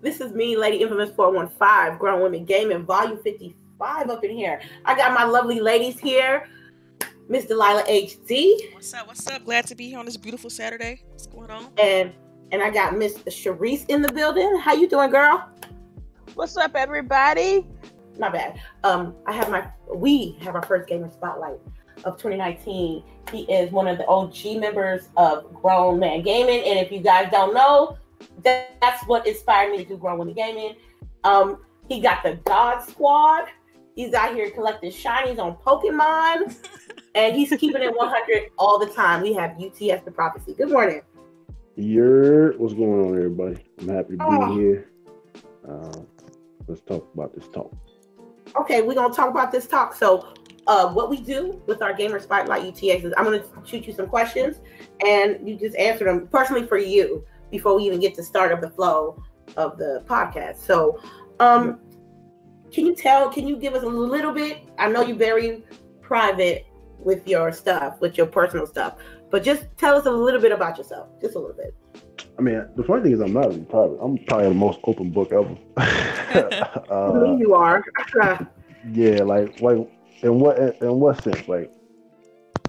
This is me, Lady Infamous 415, Grown Women Gaming, Volume 55 up in here. I got my lovely ladies here. Miss Delilah HD. What's up? What's up? Glad to be here on this beautiful Saturday. What's going on? And and I got Miss Sharice in the building. How you doing, girl? What's up, everybody? Not bad. Um, I have my we have our first gamer spotlight of 2019. He is one of the OG members of Grown Man Gaming, and if you guys don't know, that's what inspired me to do Grown Women Gaming. Um, he got the God Squad. He's out here collecting shinies on Pokemon, and he's keeping it 100 all the time. We have UTX the Prophecy. Good morning. You're what's going on, everybody? I'm happy to be oh. here. Uh, let's talk about this talk. Okay, we're gonna talk about this talk. So, uh, what we do with our Gamer Spotlight UTX is I'm gonna shoot you some questions, and you just answer them personally for you before we even get to start of the flow of the podcast. So, um, can you tell? Can you give us a little bit? I know you're very private with your stuff, with your personal stuff, but just tell us a little bit about yourself, just a little bit. I mean, the funny thing is, I'm not really private. I'm probably the most open book ever. uh, you are. yeah, like, like, in what, in what sense? Like,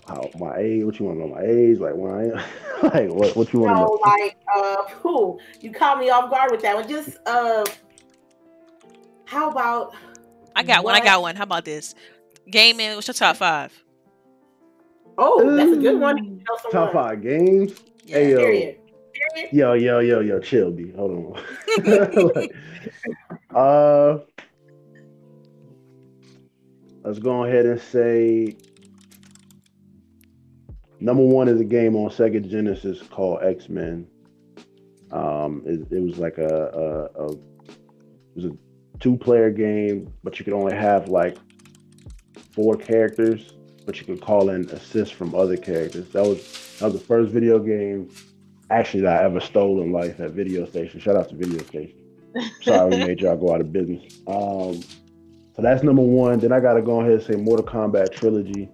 how my age? What you want to know? My age? Like when I am? like what? What you want to know? Like uh, who? You caught me off guard with that one. Just uh, how about? I got what? one. I got one. How about this? Gaming. What's your top five? Oh, that's a good one. Top five games. Yeah. Hey yo. Period. Period. Yo, yo, yo, yo, chill, B. Hold on. like, uh, let's go ahead and say number one is a game on Sega Genesis called X Men. Um, it, it, was like a, a, a it was a two player game, but you could only have like four characters, but you could call in assists from other characters. That was that was the first video game actually that I ever stole in life at Video Station. Shout out to Video Station. Sorry we made y'all go out of business. Um, so that's number one. Then I gotta go ahead and say Mortal Kombat Trilogy.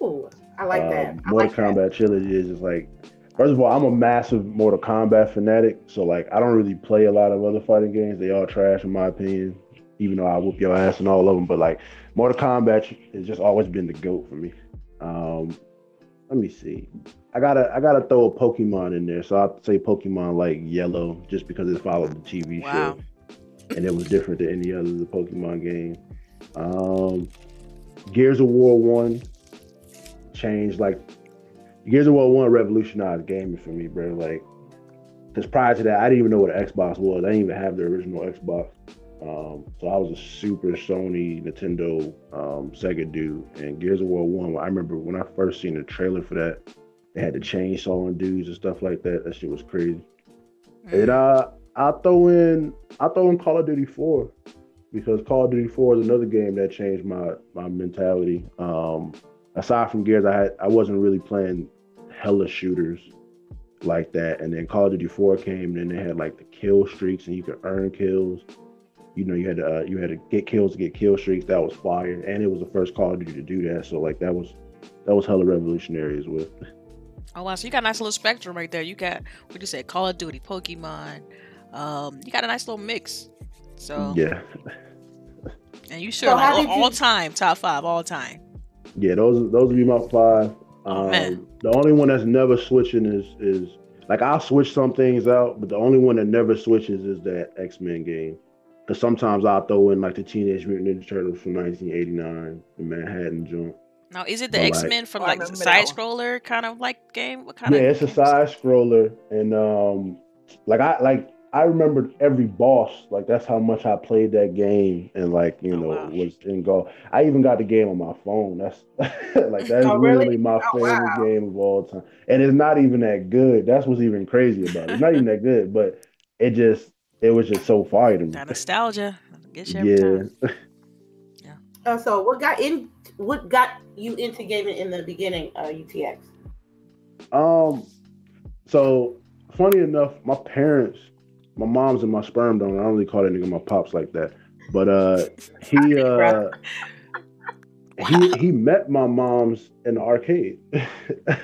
Ooh. I like uh, that. I Mortal like Kombat that. trilogy is just like first of all, I'm a massive Mortal Kombat fanatic, so like I don't really play a lot of other fighting games. They all trash in my opinion, even though I whoop your ass in all of them. But like Mortal Kombat has just always been the goat for me. Um, let me see. I gotta I gotta throw a Pokemon in there, so I'll say Pokemon like Yellow, just because it followed the TV wow. show, and it was different than any other the Pokemon game. Um, Gears of War one changed like Gears of War One revolutionized gaming for me, bro. Like, because prior to that, I didn't even know what an Xbox was. I didn't even have the original Xbox. Um, so I was a super Sony, Nintendo, um, Sega dude. And Gears of War One, I remember when I first seen the trailer for that, they had the chainsawing dudes and stuff like that. That shit was crazy. Mm. And uh, I throw in, I throw in Call of Duty Four because Call of Duty Four is another game that changed my my mentality. Um, aside from Gears, I had I wasn't really playing hella shooters like that. And then Call of Duty 4 came, and then they had like the kill streaks, and you could earn kills. You know, you had to uh, you had to get kills to get kill streaks. That was fire, and it was the first Call of Duty to do that. So like that was that was hella revolutionary as well. Oh wow! So you got a nice little spectrum right there. You got what you say, Call of Duty, Pokemon. Um, you got a nice little mix. So yeah. And you sure so like, all, all time top five all time. Yeah, those those would be my five. Oh, um, man. The only one that's never switching is is like I'll switch some things out, but the only one that never switches is that X Men game. Because sometimes I'll throw in like the Teenage Mutant Ninja Turtles from 1989, the Manhattan jump. Now, is it the X Men like, from like side scroller kind of like game? What kind yeah, of? it's a side scroller, and um, like I like I remembered every boss. Like that's how much I played that game, and like you oh, know wow. was in go. I even got the game on my phone. That's like that's oh, really? really my oh, favorite wow. game of all time. And it's not even that good. That's what's even crazy about it. It's not even that good, but it just it was just so fire to me. That nostalgia gets you every yeah. yeah. Uh, so what got in? What got you into gaming in the beginning? Uh, UTX. Um. So funny enough, my parents my mom's and my sperm donor. I don't really call that nigga my pops like that. But uh he uh he he met my mom's in the arcade.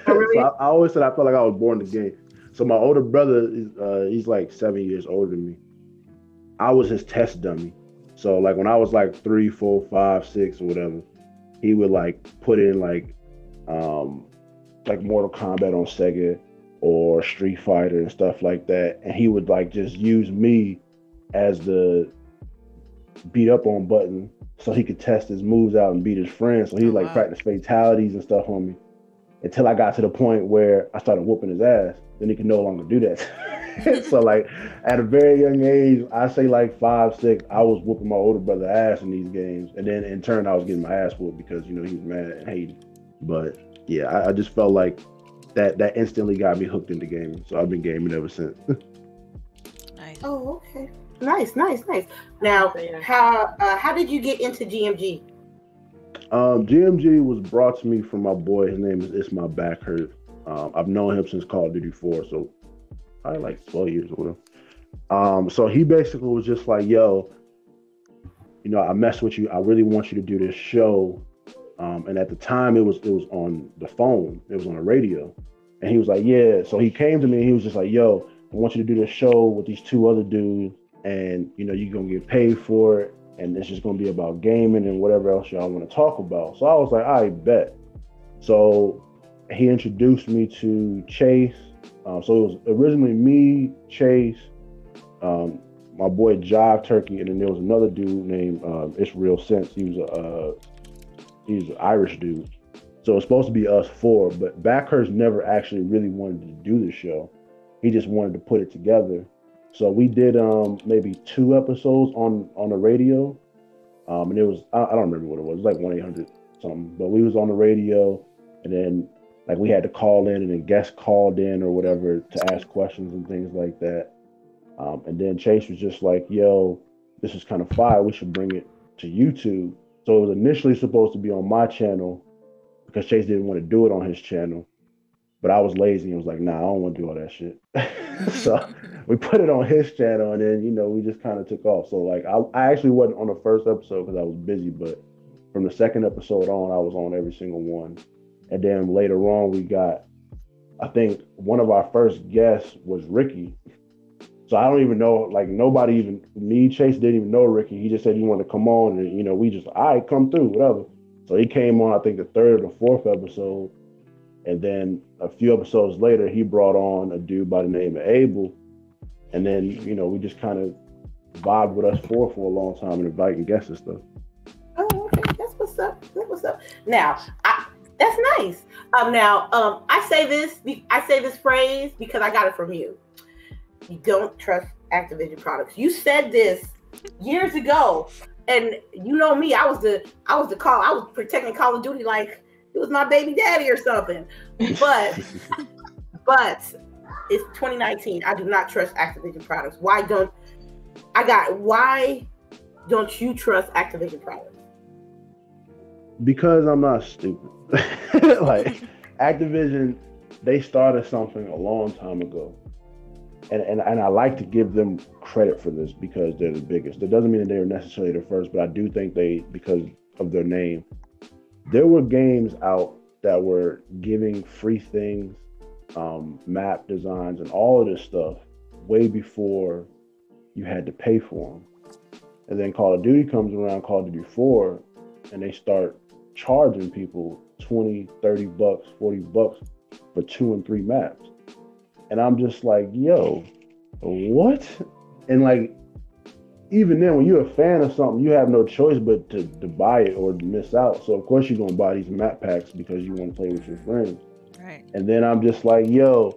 Oh, really? so I, I, always said I felt like I was born the game. So my older brother is uh he's like seven years older than me. I was his test dummy. So like when I was like three, four, five, six, or whatever, he would like put in like um like Mortal Kombat on Sega or Street Fighter and stuff like that. And he would like just use me as the beat up on button so he could test his moves out and beat his friends. So he would Oh, like wow. practice fatalities and stuff on me until I got to the point where I started whooping his ass. Then he could no longer do that. so like at a very young age, I say like five, six, I was whooping my older brother ass in these games. And then in turn I was getting my ass whooped because, you know, he was mad and hated. But yeah, I, I just felt like that that instantly got me hooked into gaming. So I've been gaming ever since. Nice. Oh, okay. Nice, nice, nice. Now, how uh, how did you get into GMG? Um, GMG was brought to me from my boy. His name is It's My Back Hurt. Um, I've known him since Call of Duty 4, so probably like 12 years or whatever. Um, so he basically was just like, yo, you know, I mess with you. I really want you to do this show. Um, and at the time it was it was on the phone, it was on the radio. And he was like, Yeah. So he came to me and he was just like, Yo, I want you to do this show with these two other dudes, and you know, you're gonna get paid for it and it's just gonna be about gaming and whatever else y'all want to talk about. So I was like, I bet. So he introduced me to Chase. Um, so it was originally me, Chase, um, my boy Jive Turkey, and then there was another dude named um, It's Real Sense. He was a uh, he's an Irish dude. So it's supposed to be us four, but Backhurst never actually really wanted to do the show. He just wanted to put it together. So we did um maybe two episodes on on the radio, um and it was I, I don't remember what it was. It was like one eight hundred something, but we was on the radio, and then like we had to call in, and then guests called in or whatever to ask questions and things like that. Um, and then Chase was just like, "Yo, this is kind of fire. We should bring it to YouTube." So it was initially supposed to be on my channel because Chase didn't want to do it on his channel, but I was lazy and was like, "Nah, I don't want to do all that shit." so we put it on his channel, and then you know we just kind of took off. So like I, I actually wasn't on the first episode because I was busy, but from the second episode on, I was on every single one. And then later on, we got, I think one of our first guests was Ricky. So I don't even know, like nobody even me, Chase didn't even know Ricky. He just said he wanted to come on, and you know we just, all right, come through, whatever. So he came on, I think the third or the fourth episode, and then a few episodes later, he brought on a dude by the name of Abel, and then you know we just kind of vibed with us four for a long time and inviting guests and stuff. Oh, okay. That's what's up. That's what's up. Now, I, that's nice. Um, now, um, I say this. I say this phrase because I got it from you. You don't trust Activision products. You said this years ago, and you know me. I was the I was the call. I was protecting Call of Duty like it was my baby daddy or something. But but it's 2019. I do not trust Activision products. Why don't I got? Why don't you trust Activision products? because I'm not stupid. like Activision, they started something a long time ago. And, and and I like to give them credit for this because they're the biggest. That doesn't mean that they're necessarily the first, but I do think they because of their name. There were games out that were giving free things, um, map designs, and all of this stuff way before you had to pay for them. And then Call of Duty comes around, Call of Duty 4, and they start charging people 20, 30 bucks, 40 bucks for two and three maps. And I'm just like, yo, what? And like, even then, when you're a fan of something, you have no choice but to, to buy it or miss out. So, of course, you're going to buy these map packs because you want to play with your friends. Right. And then I'm just like, yo,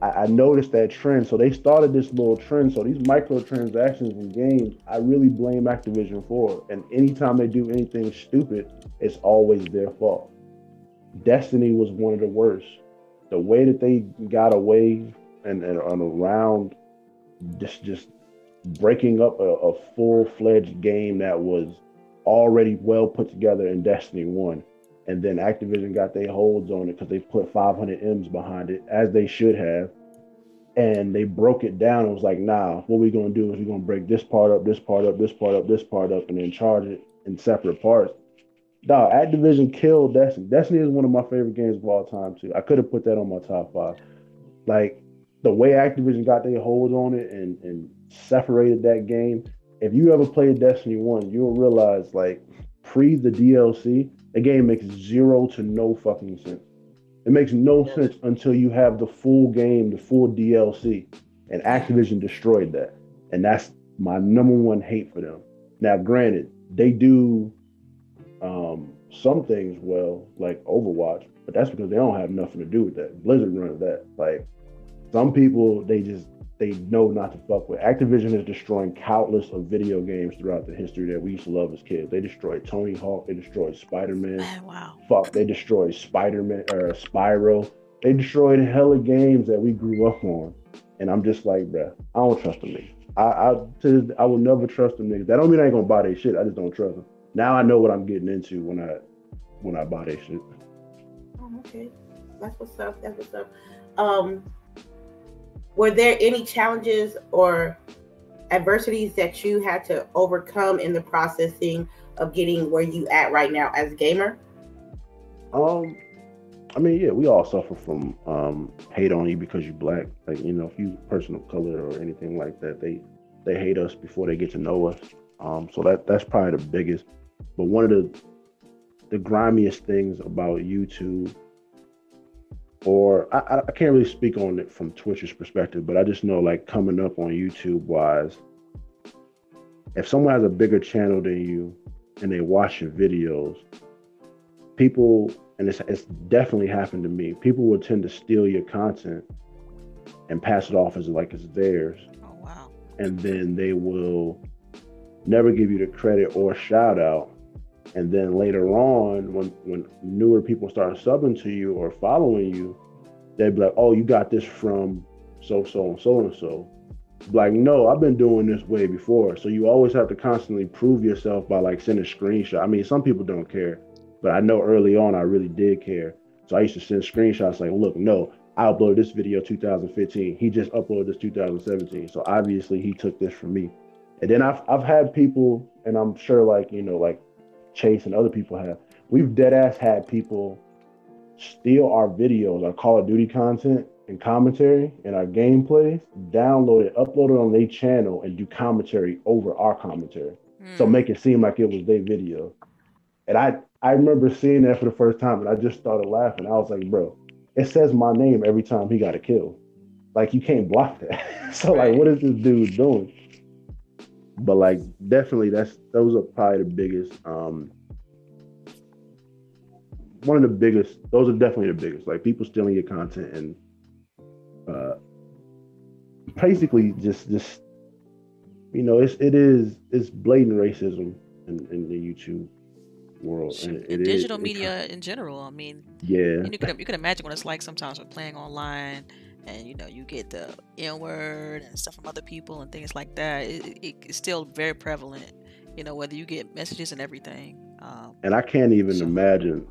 I, I noticed that trend. So they started this little trend. So these microtransactions in games, I really blame Activision for. And anytime they do anything stupid, it's always their fault. Destiny was one of the worst. The way that they got away and, and, and around just just breaking up a, a full-fledged game that was already well put together in Destiny 1 and then Activision got their holds on it because they put 500 M's behind it, as they should have. And they broke it down. It was like, nah, what we're gonna do is we're gonna break this part up, this part up, this part up, this part up, and then charge it in separate parts. Dog, Activision killed Destiny. Destiny is one of my favorite games of all time too. I could have put that on my top five. Like the way Activision got their hold on it and and separated that game. If you ever played Destiny 1, you'll realize like pre the DLC, the game makes zero to no fucking sense. It makes no sense until you have the full game, the full DLC. And Activision destroyed that. And that's my number one hate for them. Now, granted, they do um, some things well, like Overwatch, but that's because they don't have nothing to do with that. Blizzard runs that. Like some people, they just they know not to fuck with. Activision is destroying countless of video games throughout the history that we used to love as kids. They destroyed Tony Hawk. They destroyed Spider Man. Wow. Fuck. They destroyed Spider Man or Spyro. They destroyed hella games that we grew up on. And I'm just like, bruh, I don't trust them niggas. I I, I will never trust them niggas. That don't mean I ain't gonna buy their shit. I just don't trust them. Now I know what I'm getting into when I when I buy their shit. Oh, okay. That's what's up. That's what's up. Um, were there any challenges or adversities that you had to overcome in the processing of getting where you at right now as a gamer? Um, I mean, yeah, we all suffer from um, hate on you because you're black. Like, you know, if you person of color or anything like that, they they hate us before they get to know us. Um, so that that's probably the biggest. But one of the the grimiest things about YouTube, or I, I can't really speak on it from Twitch's perspective, but I just know like coming up on YouTube wise, if someone has a bigger channel than you and they watch your videos, people and it's, it's definitely happened to me. People will tend to steal your content and pass it off as like it's theirs. Oh wow. And then they will never give you the credit or shout out. And then later on, when when newer people start subbing to you or following you, they'd be like, "Oh, you got this from so so and so and so." Like, no, I've been doing this way before. So you always have to constantly prove yourself by like sending screenshots. I mean, some people don't care, but I know early on I really did care. So I used to send screenshots like, look, no, I uploaded this video 2015. He just uploaded this 2017. So obviously he took this from me. And then I've I've had people, and I'm sure like, you know, like Chase and other people have, we've dead ass had people steal our videos, our Call of Duty content and commentary and our gameplays, download it, upload it on their channel, and do commentary over our commentary. So Hmm. make it seem like it was their video. And I I remember seeing that for the first time and I just started laughing. I was like, bro, it says my name every time he got a kill. Like you can't block that. so like what is this dude doing? But like definitely that's those are probably the biggest um one of the biggest those are definitely the biggest. Like people stealing your content and uh basically just just you know it's it is it's blatant racism in, in the YouTube world. And is- digital it- media in general. I mean, Yeah. and you can you can imagine what it's like sometimes with playing online, and you know you get the N word and stuff from other people and things like that. It, it, it's still very prevalent. You know whether you get messages and everything. Um, And I can't even So- imagine,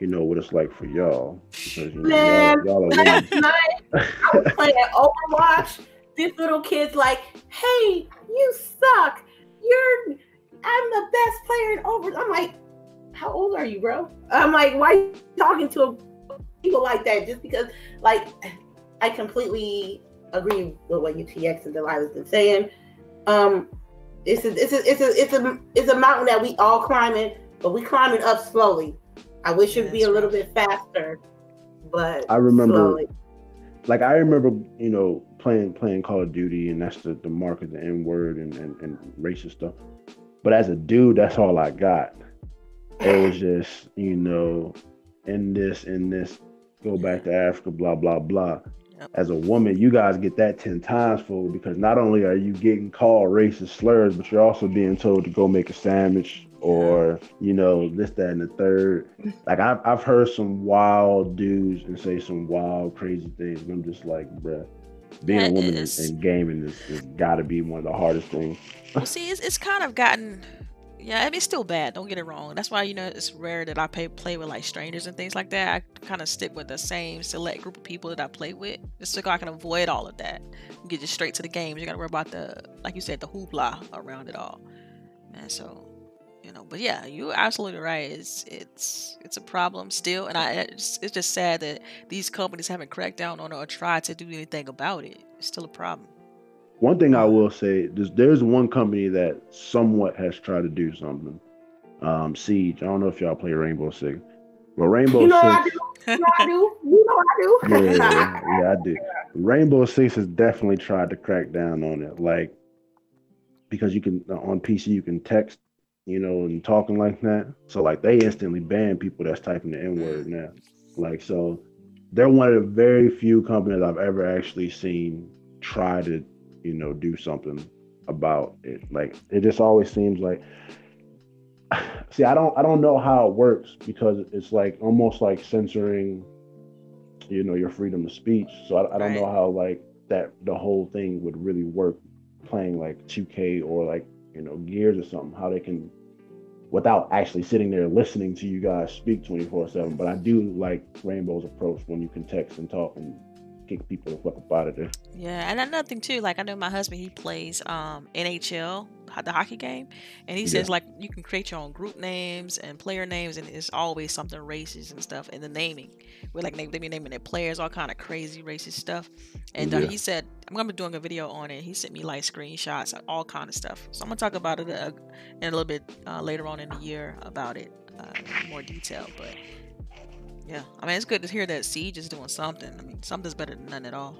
you know, what it's like for y'all. Because you know, Man, y'all, y'all are Last night, I was playing Overwatch. This little kid's like, "Hey, you suck. You're, I'm the best player in Overwatch." I'm like, "How old are you, bro?" I'm like, "Why are you talking to people like that?" Just because, like, I completely agree with what UTX and Delilah's been saying. Um, it's a, it's a, it's a, it's a, it's a mountain that we all climbing, but we climbing up slowly. I wish it'd be a little bit faster, but I remember- slowly. like I remember, you know, playing playing Call of Duty, and that's the, the mark of the N word and, and, and racist stuff. But as a dude, that's all I got. It was just, you know, in this, in this, go back to Africa, blah, blah, blah. Yep. As a woman, you guys get that 10 times full because not only are you getting called racist slurs, but you're also being told to go make a sandwich or, you know, this, that, and the third. Like, I've, I've heard some wild dudes and say some wild, crazy things. And I'm just like, bruh, being Yeah, a woman in, in gaming is, is got to be one of the hardest things. well, see, it's, it's kind of gotten. Yeah, I mean, it's still bad. Don't get it wrong. That's why you know it's rare that I play play with like strangers and things like that. I kind of stick with the same select group of people that I play with, just so I can avoid all of that. Get just straight to the games. You got to worry about the, like you said, the hoopla around it all. And so, you know, but yeah, you're absolutely right. It's it's it's a problem still, and I it's, it's just sad that these companies haven't cracked down on it or tried to do anything about it. It's still a problem. One thing I will say, there's, there's one company that somewhat has tried to do something. Um, Siege. I don't know if y'all play Rainbow Six, but Rainbow You know I Six. do. You know I do. You know I do. yeah, yeah, yeah, I do. Rainbow Six has definitely tried to crack down on it, like because you can on PC you can text, you know, and talking like that. So like they instantly ban people that's typing the N word now. Like so, they're one of the very few companies I've ever actually seen try to, you know, do something about it. Like it just always seems like. See, I don't, I don't know how it works because it's like almost like censoring you know your freedom of speech so i, I don't know how like that the whole thing would really work playing like 2k or like you know gears or something how they can without actually sitting there listening to you guys speak 24 7 but i do like rainbow's approach when you can text and talk and kick people the fuck up out of there Yeah, and another thing too, like I know my husband he plays um NHL, the hockey game, and he says Yeah. like you can create your own group names and player names, and it's always something racist and stuff in the naming. We're like they be naming their players all kind of crazy racist stuff, and uh, Yeah. he said I'm gonna be doing a video on it. He sent me like screenshots, all kind of stuff. So I'm gonna talk about it uh, in a little bit uh, later on in the year about it uh, in more detail, but. Yeah, I mean it's good to hear that Siege is doing something. I mean something's better than none at all.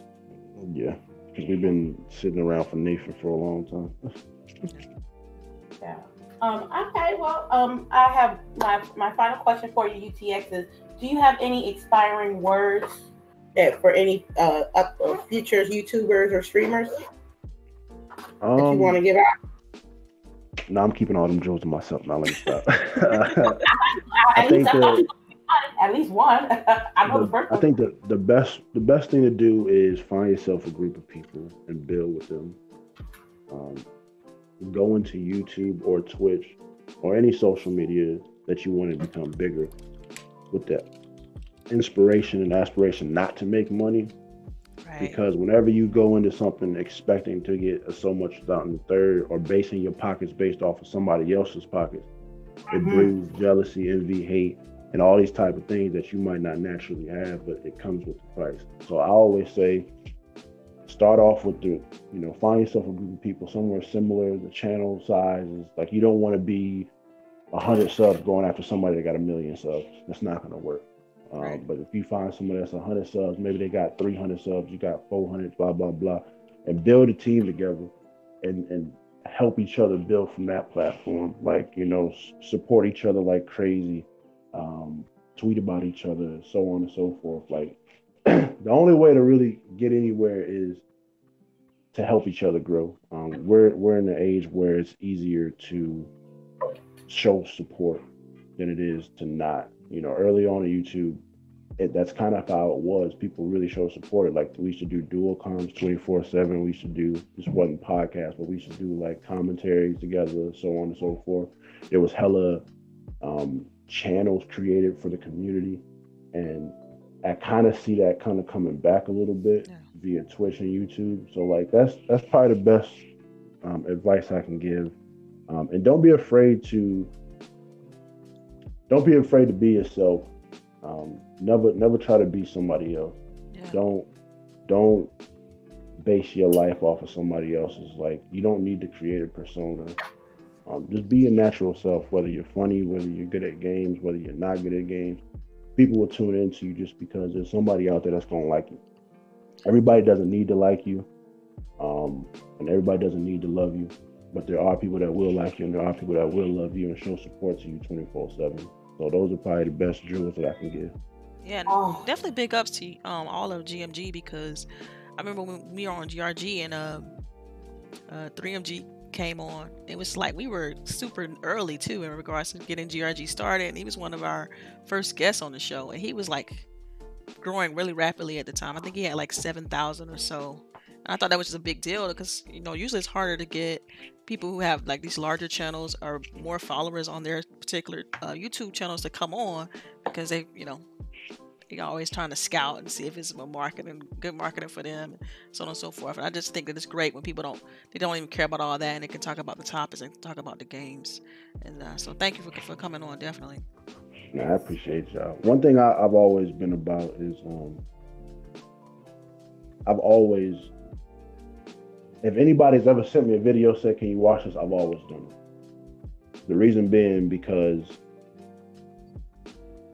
yeah because we've been sitting around for nathan for a long time Yeah. Um, okay, well, um, I have my my final question for you, UTX is: Do you have any expiring words that for any uh, up, uh future YouTubers or streamers that you um, want to give out? no i'm keeping all them jewels to myself now let me stop At I least think I that- you- at least one. I know the the- first I one. think that the best the best thing to do is find yourself a group of people and build with them. Um, go into YouTube or Twitch or any social media that you want to become bigger with that inspiration and aspiration not to make money Right. because whenever you go into something expecting to get so much out in the third or basing your pockets based off of somebody else's pockets it Mhm. breeds jealousy envy hate and all these type of things that you might not naturally have but it comes with the price. So i always say start off with the you know find yourself a group of people somewhere similar the channel size is like you don't want to be a 100 subs going after somebody that got a million subs. That's not going to work. Um, Right. but if you find someone that's 100 subs maybe they got 300 subs you got 400 blah blah blah and build a team together and and help each other build from that platform. Like you know support each other like crazy um, tweet about each other so on and so forth like the only way to really get anywhere is to help each other grow um, we're we're in an age where it's easier to show support than it is to not you know early on in youtube it, that's kind of how it was. People really show support. Like we used to do dual comms 24 7. We used to do, this wasn't podcast, but we used to do like commentaries together, so on and so forth. There was hella um, channels created for the community. And I kind of see that kind of coming back a little bit Yeah. via Twitch and YouTube. So like that's that's probably the best um, advice I can give. Um, and don't be afraid to don't be afraid to be yourself. Um, never never try to be somebody else. Yeah. Don't don't base your life off of somebody else's. Like you don't need to create a persona. Um, just be your natural self. Whether you're funny, whether you're good at games, whether you're not good at games, people will tune into you just because there's somebody out there that's gonna like you. Everybody doesn't need to like you, um, and everybody doesn't need to love you. But there are people that will like you, and there are people that will love you and show support to you 24/7. So those are probably the best jewels that I can give. Yeah, and Oh. definitely big ups to um all of GMG because I remember when we were on GRG and um uh 3MG came on. It was like we were super early too in regards to getting GRG started, and he was one of our first guests on the show, and he was like growing really rapidly at the time. I think he had like seven thousand or so. And I thought that was just a big deal because you know usually it's harder to get people who have like these larger channels or more followers on their particular uh, YouTube channels to come on because they you know you're always trying to scout and see if it's a marketing good marketing for them and so on and so forth and i just think that it's great when people don't they don't even care about all that and they can talk about the topics and talk about the games and uh, so thank you for, for coming on definitely No, I appreciate y'all. One thing I, I've always been about is um, I've always if anybody's ever sent me a video said, "Can you watch this?" I've always done it. The reason being because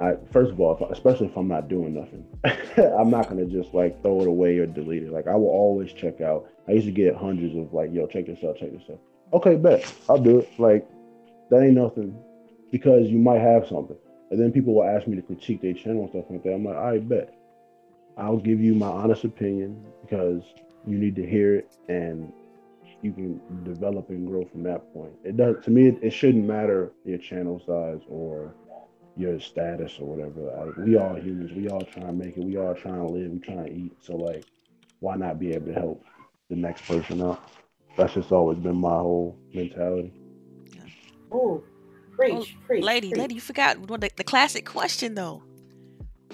I first of all, if, especially if I'm not doing nothing, I'm not gonna just like throw it away or delete it. Like I will always check out. I used to get hundreds of like, "Yo, check this out, check this out." Okay, bet I'll do it. Like that ain't nothing because you might have something. And then people will ask me to critique their channel and stuff like that. I'm like, I bet. I'll give you my honest opinion because you need to hear it and you can develop and grow from that point. It does to me. It, it shouldn't matter your channel size or your status or whatever. Like, we all humans. We all trying to make it. We all trying to live. We trying to eat. So like, why not be able to help the next person out? That's just always been my whole mentality. Oh, preach, preach, lady, preach. lady, you forgot the, the classic question though.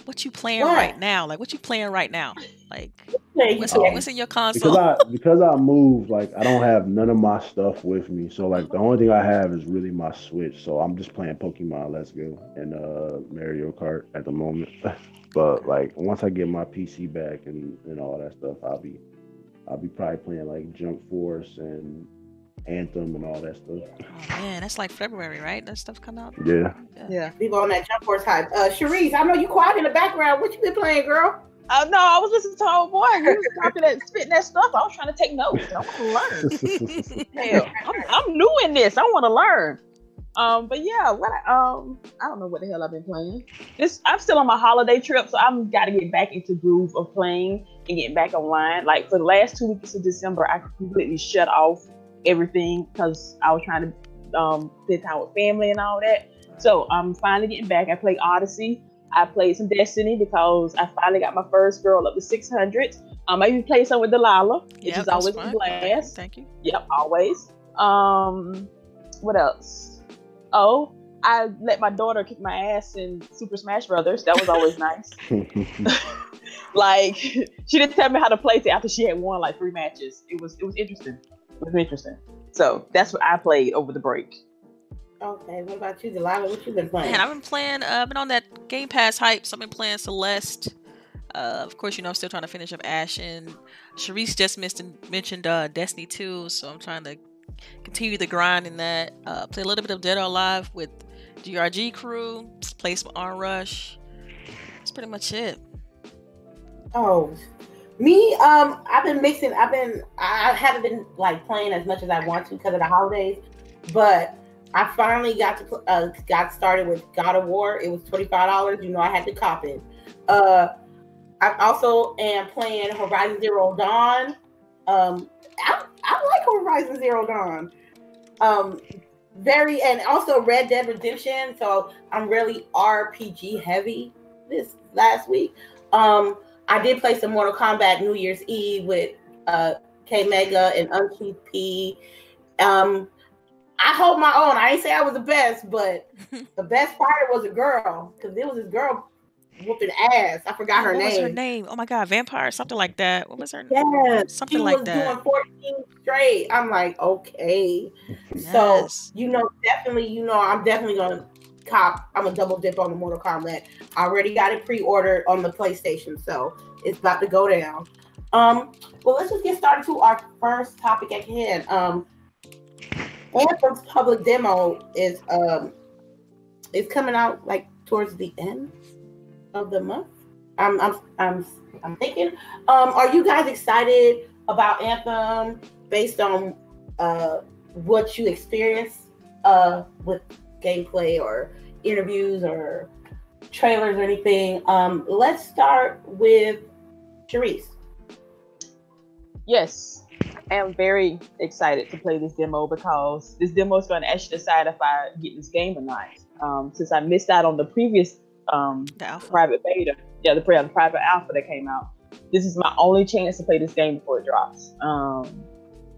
What you playing What? right now? Like what you playing right now? Like what's, UTX. what's in your console? because console? I because I moved, like I don't have none of my stuff with me. So like the only thing I have is really my Switch. So I'm just playing Pokemon Let's Go and uh Mario Kart at the moment. but like once I get my PC back and, and all that stuff, I'll be I'll be probably playing like Jump Force and Anthem and all that stuff. Oh man, that's like February, right? That stuff come out. Yeah. Yeah. People on that jump force hype. Uh, Sharice, I know you quiet in the background. What you been playing, girl? Oh no, I was listening to old boy. He was talking that spitting that stuff. I was trying to take notes. I want to learn. Hell, I'm, I'm new in this. I want to learn. Um, but yeah, what I, um, I don't know what the hell I've been playing. This I'm still on my holiday trip, so I'm got to get back into groove of playing and getting back online. Like for the last two weeks of December, I completely shut off everything because I was trying to um spend time with family and all that. So I'm finally getting back. I played Odyssey. I played some Destiny because I finally got my first girl up to 600. Um, I even played some with Delilah, which Yeah, is that was always a fun. blast. Thank you. Yep, always. Um, what else? Oh, I let my daughter kick my ass in Super Smash Brothers. That was always nice. Like she didn't tell me how to play till after she had won like three matches. It was it was interesting. It was interesting. So that's what I played over the break. Okay, what about you, Delilah? What you been playing? Man, I've been playing. Uh, I've been on that Game Pass hype. So I've been playing Celeste. Uh, of course, you know I'm still trying to finish up Ashen. Sharice just missed mentioned uh, Destiny 2, so I'm trying to continue the grind in that. Uh, play a little bit of Dead or Alive with GRG crew. Play some Rush. That's pretty much it. Oh, me, um, I've been mixing. I've been, I haven't been like playing as much as I want to because of the holidays, but I finally got to uh, got started with God of War. It was twenty five dollars. You know, I had to cop it. Uh, I also am playing Horizon Zero Dawn. Um, I, I like Horizon Zero Dawn. Um, very and also Red Dead Redemption. So I'm really RPG heavy this last week. Um, I did play some Mortal Kombat New Year's Eve with uh, K Mega and Uncouth P. Um, I hold my own. I ain't say I was the best, but the best fighter was a girl because there was this girl whooping ass. I forgot her name. what was her name? Oh my god, Vampire, something like that. What was her name? Yes, Something she like was that. doing 14 straight. I'm like, okay. Yes. So you know, definitely, you know, I'm definitely gonna cop. I'm a double dip on the Mortal Kombat. I already got it pre-ordered on the PlayStation, so it's about to go down. Um, well, let's just get started to our first topic at hand. Um, Anthem's public demo is um is coming out like towards the end of the month. I'm I'm I'm I'm thinking. Um, are you guys excited about Anthem based on uh what you experienced uh with gameplay or interviews or trailers or anything? Um, let's start with Sharice. Yes, I am very excited to play this demo because this demo is going to actually decide if I get this game or not. Um, since I missed out on the previous um, The private beta, yeah, the, pri- the private alpha that came out. This is my only chance to play this game before it drops. Um,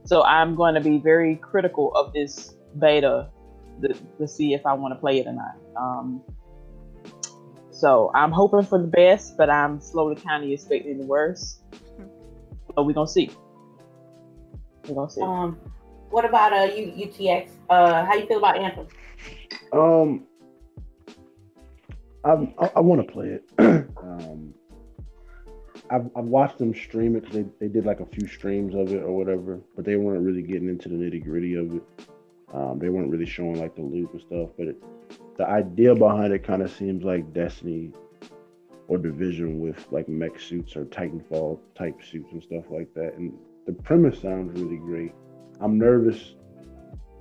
so I'm going to be very critical of this beta to, to see if I want to play it or not. Um, so I'm hoping for the best, but I'm slowly kind of expecting the worst. But we're gonna see. We're gonna see. Um, what about uh U- UTX? Uh, how you feel about Anthem? Um, I I, I want to play it. um, I've, I've watched them stream it they, they did like a few streams of it or whatever, but they weren't really getting into the nitty gritty of it. Um, they weren't really showing like the loop and stuff, but it, the idea behind it kind of seems like Destiny or Division with like mech suits or Titanfall type suits and stuff like that. And the premise sounds really great. I'm nervous.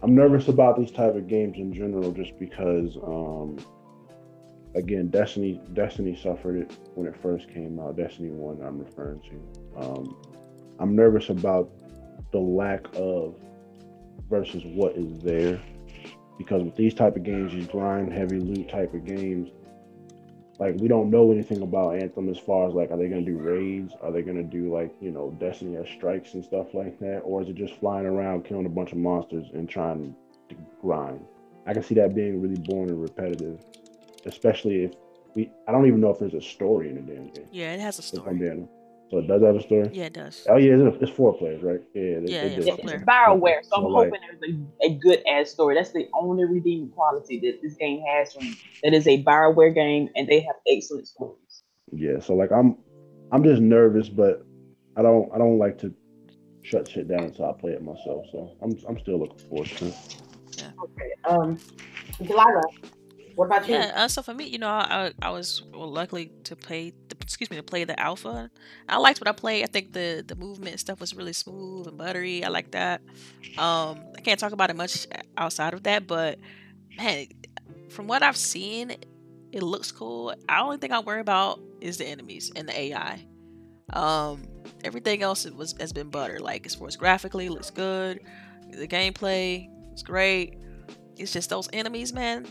I'm nervous about these type of games in general, just because um, again, Destiny Destiny suffered it when it first came out. Destiny One, I'm referring to. Um, I'm nervous about the lack of versus what is there, because with these type of games, these grind heavy loot type of games, like we don't know anything about Anthem as far as like are they gonna do raids? Are they gonna do like you know Destiny as strikes and stuff like that, or is it just flying around killing a bunch of monsters and trying to grind? I can see that being really boring and repetitive especially if we. I don't even know if there's a story in the damn game. Yeah, it has a story. So it does have a story. Yeah, it does. Oh yeah, it's, it's four players, right? Yeah, they, yeah, they yeah. It's Bioware, so I'm so hoping like, there's a, a good ass story. That's the only redeeming quality that this game has from that is a Bioware game, and they have excellent stories. Yeah, so like I'm, I'm just nervous, but I don't, I don't like to shut shit down until I play it myself. So I'm, I'm still looking forward to it. Yeah. Okay. Um, Delilah, what about you? Yeah, uh, so for me, you know, I, I was well, luckily to play, the, excuse me, to play the alpha. I liked what I played. I think the the movement stuff was really smooth and buttery. I like that. Um, I can't talk about it much outside of that, but man, from what I've seen, it looks cool. I only thing I worry about is the enemies and the AI. Um, everything else was has been butter. Like as far as graphically, looks good. The gameplay is great. It's just those enemies, man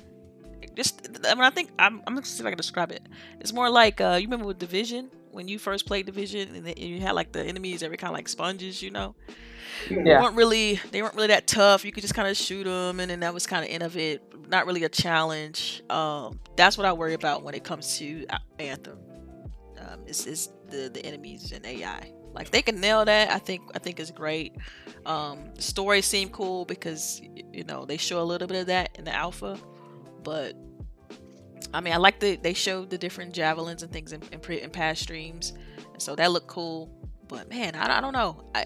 just I mean I think I'm I'm gonna see if I can describe it. It's more like uh you remember with Division when you first played Division and you had like the enemies every kind of like sponges, you know. Yeah. They weren't really they weren't really that tough. You could just kind of shoot them, and then that was kind of end of it. Not really a challenge. Um, that's what I worry about when it comes to uh, Anthem. Um, is is the the enemies and AI. Like they can nail that. I think I think is great. Um, the stories seem cool because you know they show a little bit of that in the alpha, but I mean, I like the they showed the different javelins and things in, in, in past streams, and so that looked cool. But man, I, I don't know. I,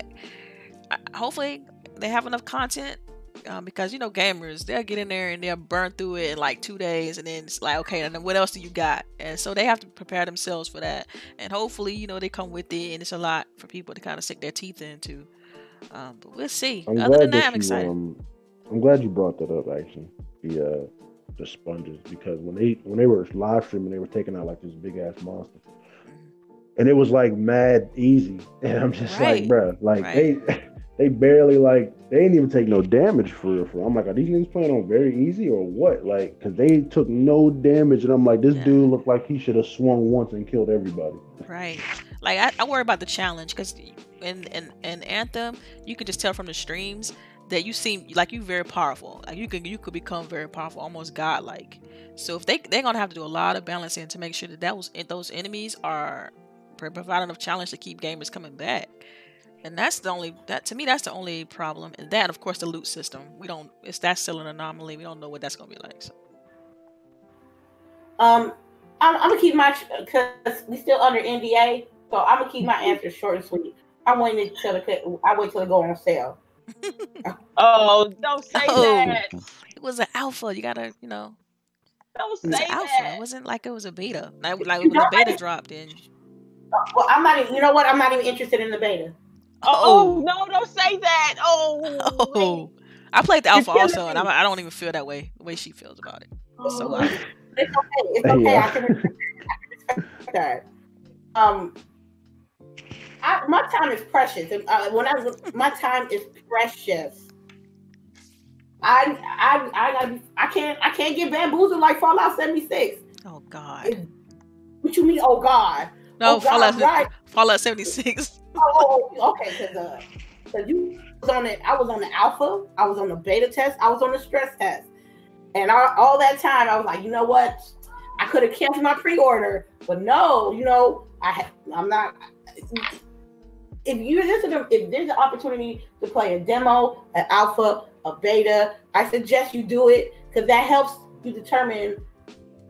I, hopefully they have enough content um, because you know gamers they'll get in there and they'll burn through it in like two days, and then it's like okay, and then what else do you got? And so they have to prepare themselves for that. And hopefully, you know, they come with it, and it's a lot for people to kind of stick their teeth into. Um, but we'll see. I'm Other than that, that I'm excited. Um, I'm glad you brought that up. Actually, the uh, the sponges because when they when they were live streaming, they were taking out like this big ass monster, and it was like mad easy. And I'm just right. like, bro, like right. they they barely like they didn't even take no damage for real. For I'm like, are these niggas playing on very easy or what? Like, cause they took no damage, and I'm like, this yeah. dude looked like he should have swung once and killed everybody. Right. Like I, I worry about the challenge because in, in in Anthem, you can just tell from the streams that you seem like you very powerful. Like you can you could become very powerful, almost godlike. So if they they're gonna have to do a lot of balancing to make sure that that was those enemies are providing enough challenge to keep gamers coming back. And that's the only that to me that's the only problem. And that of course the loot system. We don't it's that's still an anomaly. We don't know what that's gonna be like. So. Um, I'm, I'm gonna keep my because we still under NDA, so I'm gonna keep my answer short and sweet. I'm waiting until it, I wait till it go on sale oh, don't say oh, that. It was an alpha. You gotta, you know. Don't say it was an alpha. That. It wasn't like it was a beta. Like, like when the beta dropped in. Well, I'm not. Even, you know what? I'm not even interested in the beta. Oh, oh no! Don't say that. Oh. oh. I played the alpha also, and I'm, I do not even feel that way. The way she feels about it. So I, it's okay. It's okay. Yeah. I can respect that. Um, I, my time is precious. Uh, when I my time is precious. I I I I can't I can't get bamboozled like Fallout 76. Oh God. what you mean? Oh God. No, oh, Fallout right. Fallout 76. oh, okay, because uh, cause you was on it. I was on the alpha. I was on the beta test. I was on the stress test, and I, all that time I was like, you know what? I could have canceled my pre-order, but no, you know, I I'm not if you there's a, if there's an opportunity to play a demo, an alpha, a beta, I suggest you do it because that helps you determine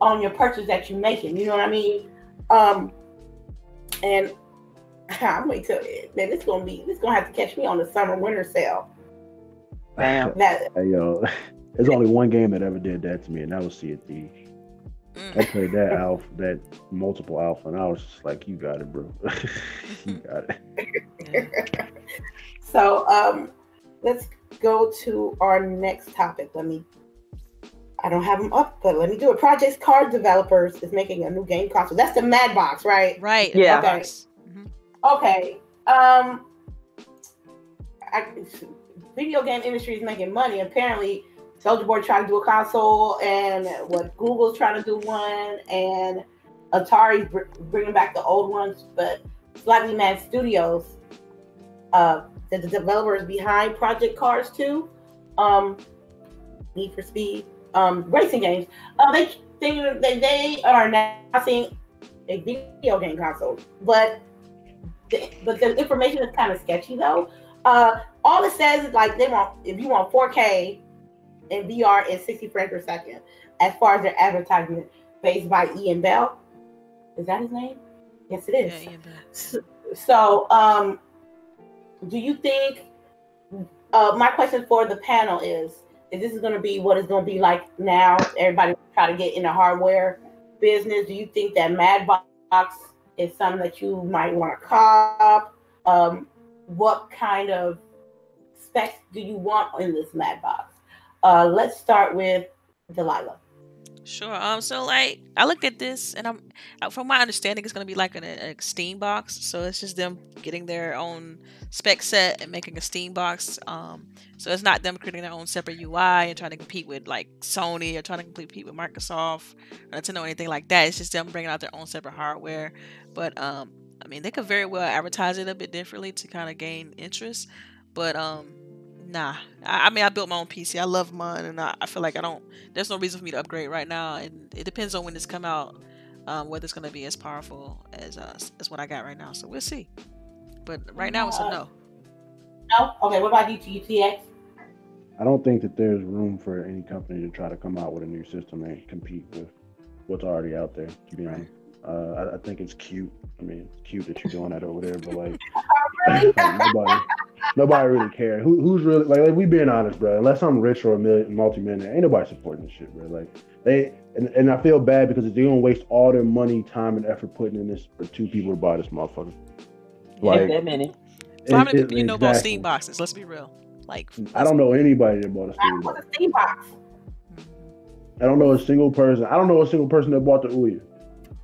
on your purchase that you're making. You know what I mean? Um, and I'm wait till man, this gonna be this gonna have to catch me on the summer winter sale. Damn. That Hey, yo, there's only one game that ever did that to me, and that was Sea of Thieves. I Mm. played that alpha, that multiple alpha, and I was just like, "You got it, bro. you got it." So um let's go to our next topic. Let me I don't have them up, but let me do it. Project Cars Developers is making a new game console. That's the Mad Box, right? Right. Yeah. Okay. Mhm. Okay. Um, I, video game industry is making money. Apparently, Soulja Boy trying to do a console, and what Google's trying to do one, and Atari br- bringing back the old ones. But Slightly Mad Studios, uh, the, the developers behind Project Cars 2, um, Need for Speed, um, racing games, uh, they they they, they are announcing a video game console, but the, but the information is kind of sketchy though. Uh, all it says is like they want if you want 4K in VR is 60 frames per second. As far as their advertisement, based by Ian Bell, is that his name? Yes, it is. Yeah. So, so, um, do you think? Uh, my question for the panel is: Is this going to be what it's going to be like now? Everybody try to get in the hardware business. Do you think that Madbox is something that you might want to cop? Um, what kind of specs do you want in this Mad Box? Uh, let's start with Delilah. Sure. Um. So like, I looked at this, and I'm, uh, from my understanding, it's gonna be like an, a Steam box. So it's just them getting their own spec set and making a Steam box. Um. So it's not them creating their own separate UI and trying to compete with like Sony or trying to compete with Microsoft or to know anything like that. It's just them bringing out their own separate hardware. But um, I mean, they could very well advertise it a bit differently to kind of gain interest. But um, nah. I, I mean, I built my own PC. I love mine, and I, I feel like I don't. There's no reason for me to upgrade right now, and it depends on when it's come out, um, whether it's gonna be as powerful as uh, as what I got right now. So we'll see. But right now, it's a no. No. Okay. What about you, UTX? I don't think that there's room for any company to try to come out with a new system and compete with what's already out there. To be honest, uh, I, I think it's cute. I mean, it's cute that you're doing that over there, but like, like, nobody, nobody really cares. Who, who's really like, like we being honest, bro? Unless I'm rich or a million, multi-millionaire, ain't nobody supporting this shit, bro. Like they and, and I feel bad because they're gonna waste all their money, time, and effort putting in this for two people to buy this motherfucker. Like, that many. So how many it- people you know about exactly. Steam boxes? Let's be real. Like I don't know anybody that bought a Steam What's box. a Steam box? I don't know a single person. I don't know a single person that bought the Ouya.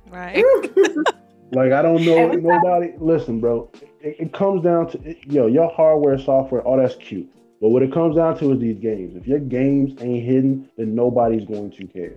Right. Like I don't know Every time- nobody. Listen, bro. It, it comes down to it- yo, your hardware, software, all that's cute. But what it comes down to is these games. If your games ain't hidden, then nobody's going to care.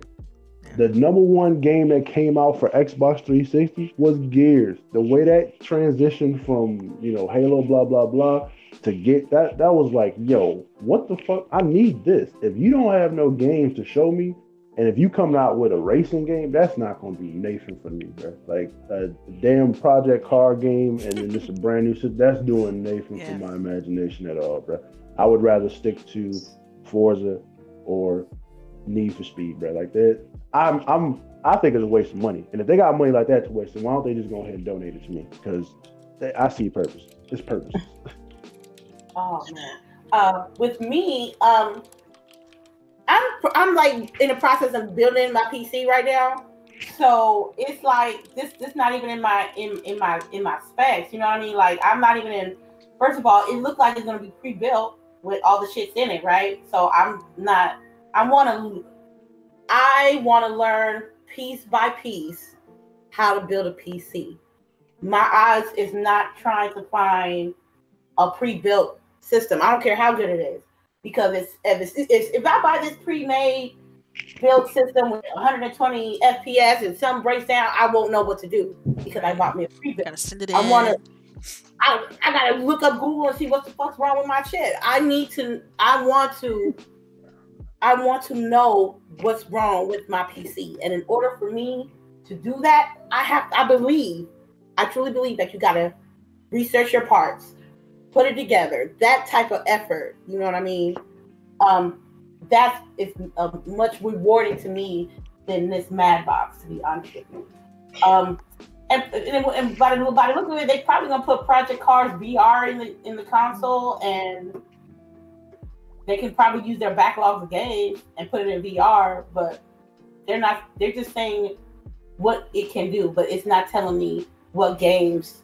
The number one game that came out for Xbox 360 was Gears. The way that transitioned from you know Halo, blah blah blah, to get that that was like, yo, what the fuck? I need this. If you don't have no games to show me, and if you come out with a racing game, that's not gonna be Nathan for me, bro. Like a damn Project Car game, and then just a brand new system. That's doing Nathan Yeah. for my imagination at all, bro. I would rather stick to Forza or Need for Speed, bro. Like that. I'm I'm I think it's a waste of money. And if they got money like that to waste, then why don't they just go ahead and donate it to me? Because they, I see purpose. It's purpose. Oh man. Uh, with me, um, I'm I'm like in the process of building my PC right now. So it's like this this not even in my in, in my in my specs. You know what I mean? Like I'm not even in first of all, it looks like it's gonna be pre-built with all the shits in it, right? So I'm not I wanna I wanna learn piece by piece how to build a PC. My eyes is not trying to find a pre-built system. I don't care how good it is because it's if it's, if I buy this pre-made build system with 120 FPS and some breaks down, I won't know what to do because I bought me a pre-built. Gotta send it in. I want to. I, I gotta look up Google and see what the fuck's wrong with my shit. I need to. I want to. I want to know what's wrong with my PC, and in order for me to do that, I have. I believe. I truly believe that you gotta research your parts, put it together. That type of effort. You know what I mean? Um, that is uh, much rewarding to me than this mad box. To be honest with you. Um, and, and, and by the by the look of it, they probably gonna put Project Cars VR in the in the console, and they can probably use their backlogs of games and put it in VR. But they're not. They're just saying what it can do, but it's not telling me what games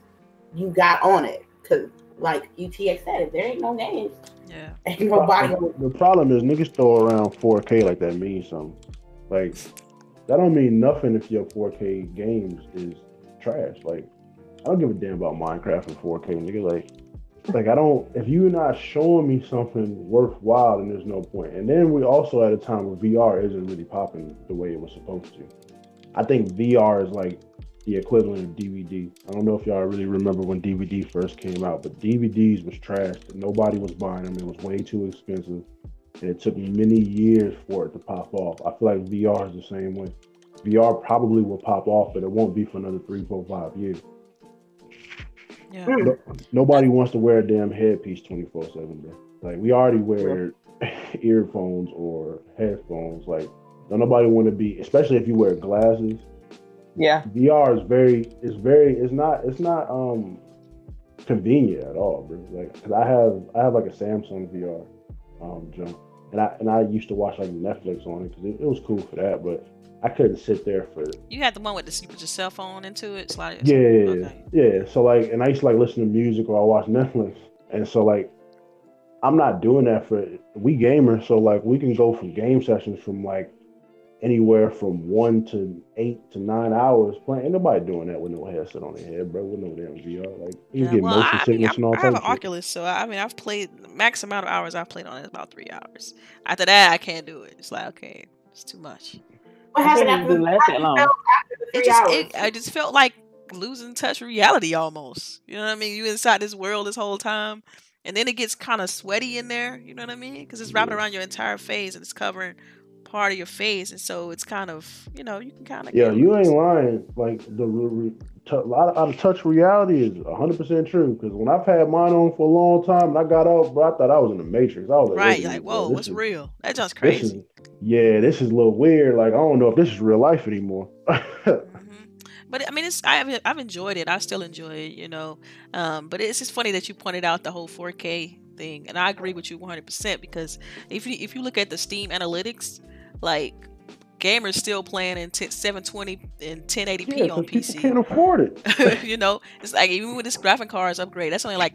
you got on it. Cause like UTX said, if there ain't no games. Yeah. Ain't nobody. The problem is niggas throw around 4K like that means something. Like that don't mean nothing if your 4K games is trash. Like I don't give a damn about Minecraft and 4K, nigga. Like like I don't if you're not showing me something worthwhile, then there's no point. And then we also at a time where VR isn't really popping the way it was supposed to. I think VR is like the equivalent of DVD. I don't know if y'all really remember when DVD first came out, but DVDs was trash. Nobody was buying them. It was way too expensive. And it took many years for it to pop off. I feel like VR is the same way. VR probably will pop off, but it won't be for another three, four, five years. Yeah. No, nobody wants to wear a damn headpiece 24 7 bro. Like we already wear earphones or headphones. Like don't nobody want to be, especially if you wear glasses. Yeah. VR is very, it's very, it's not, it's not um convenient at all, bro. Like, cause I have, I have like a Samsung VR um jump, and I and I used to watch like Netflix on it because it, it was cool for that, but I couldn't sit there for You had the one with the you put your cell phone into it. Slide it. yeah, Okay. yeah. So like, and I used to like listen to music or I watch Netflix, and so like, I'm not doing that for we gamers. So like, we can go from game sessions from like anywhere from one to eight to nine hours playing. Ain't nobody doing that with no headset on their head, bro. With no damn VR. Like, you Yeah, get well, motion I, I mean, sickness and all that. I have an. Oculus, so I mean, I've played the max amount of hours I've played on it is about three hours. After that, I can't do it. It's like okay, it's too much. What I happened couldn't after the, last that long. after It just, it, I just felt like losing touch reality almost. You know what I mean? You inside this world this whole time, and then it gets kind of sweaty in there. You know what I mean? Because it's wrapping Yeah. around your entire face and it's covering part of your face, and so it's kind of you know you can kind of Yeah, you ain't lying. Like the re- re- t- a lot of out of touch reality is 100 percent true. Because when I've had mine on for a long time and I got out, bro, I thought I was in the Matrix. I was like, right. wait a You're like, whoa, what's is- real? That just crazy. is, yeah, this is a little weird. Like I don't know if this is real life anymore. hmm But I mean, it's I've I've enjoyed it. I still enjoy it, you know. Um, but it's just funny that you pointed out the whole 4K thing, and I agree with you 100 percent because if you if you look at the Steam analytics, like gamers still playing in 10, 720 and 1080p yeah, on PC. can't afford it. you know, it's like even with this graphic cards upgrade, that's only like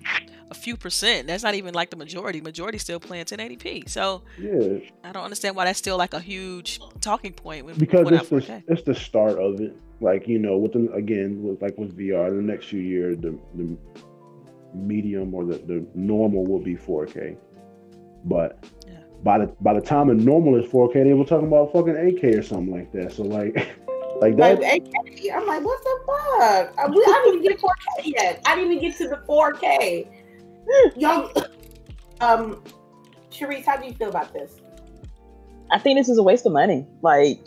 a few percent. That's not even like the majority. Majority still playing 1080p. So Yeah, I don't understand why that's still like a huge talking point when because when it's the 4K. it's the start of it. Like you know, with the, again, with like with VR, the next few years, the the medium or the, the normal will be 4K. But Yeah. by the by the time the normal is 4K, they were talking about fucking 8K or something like that. So like, like that. Like, AK, I'm like, what the fuck? I, we, I didn't even get 4K yet. I didn't even get to the 4K. Y'all, um, Sharice, how do you feel about this? I think this is a waste of money. Like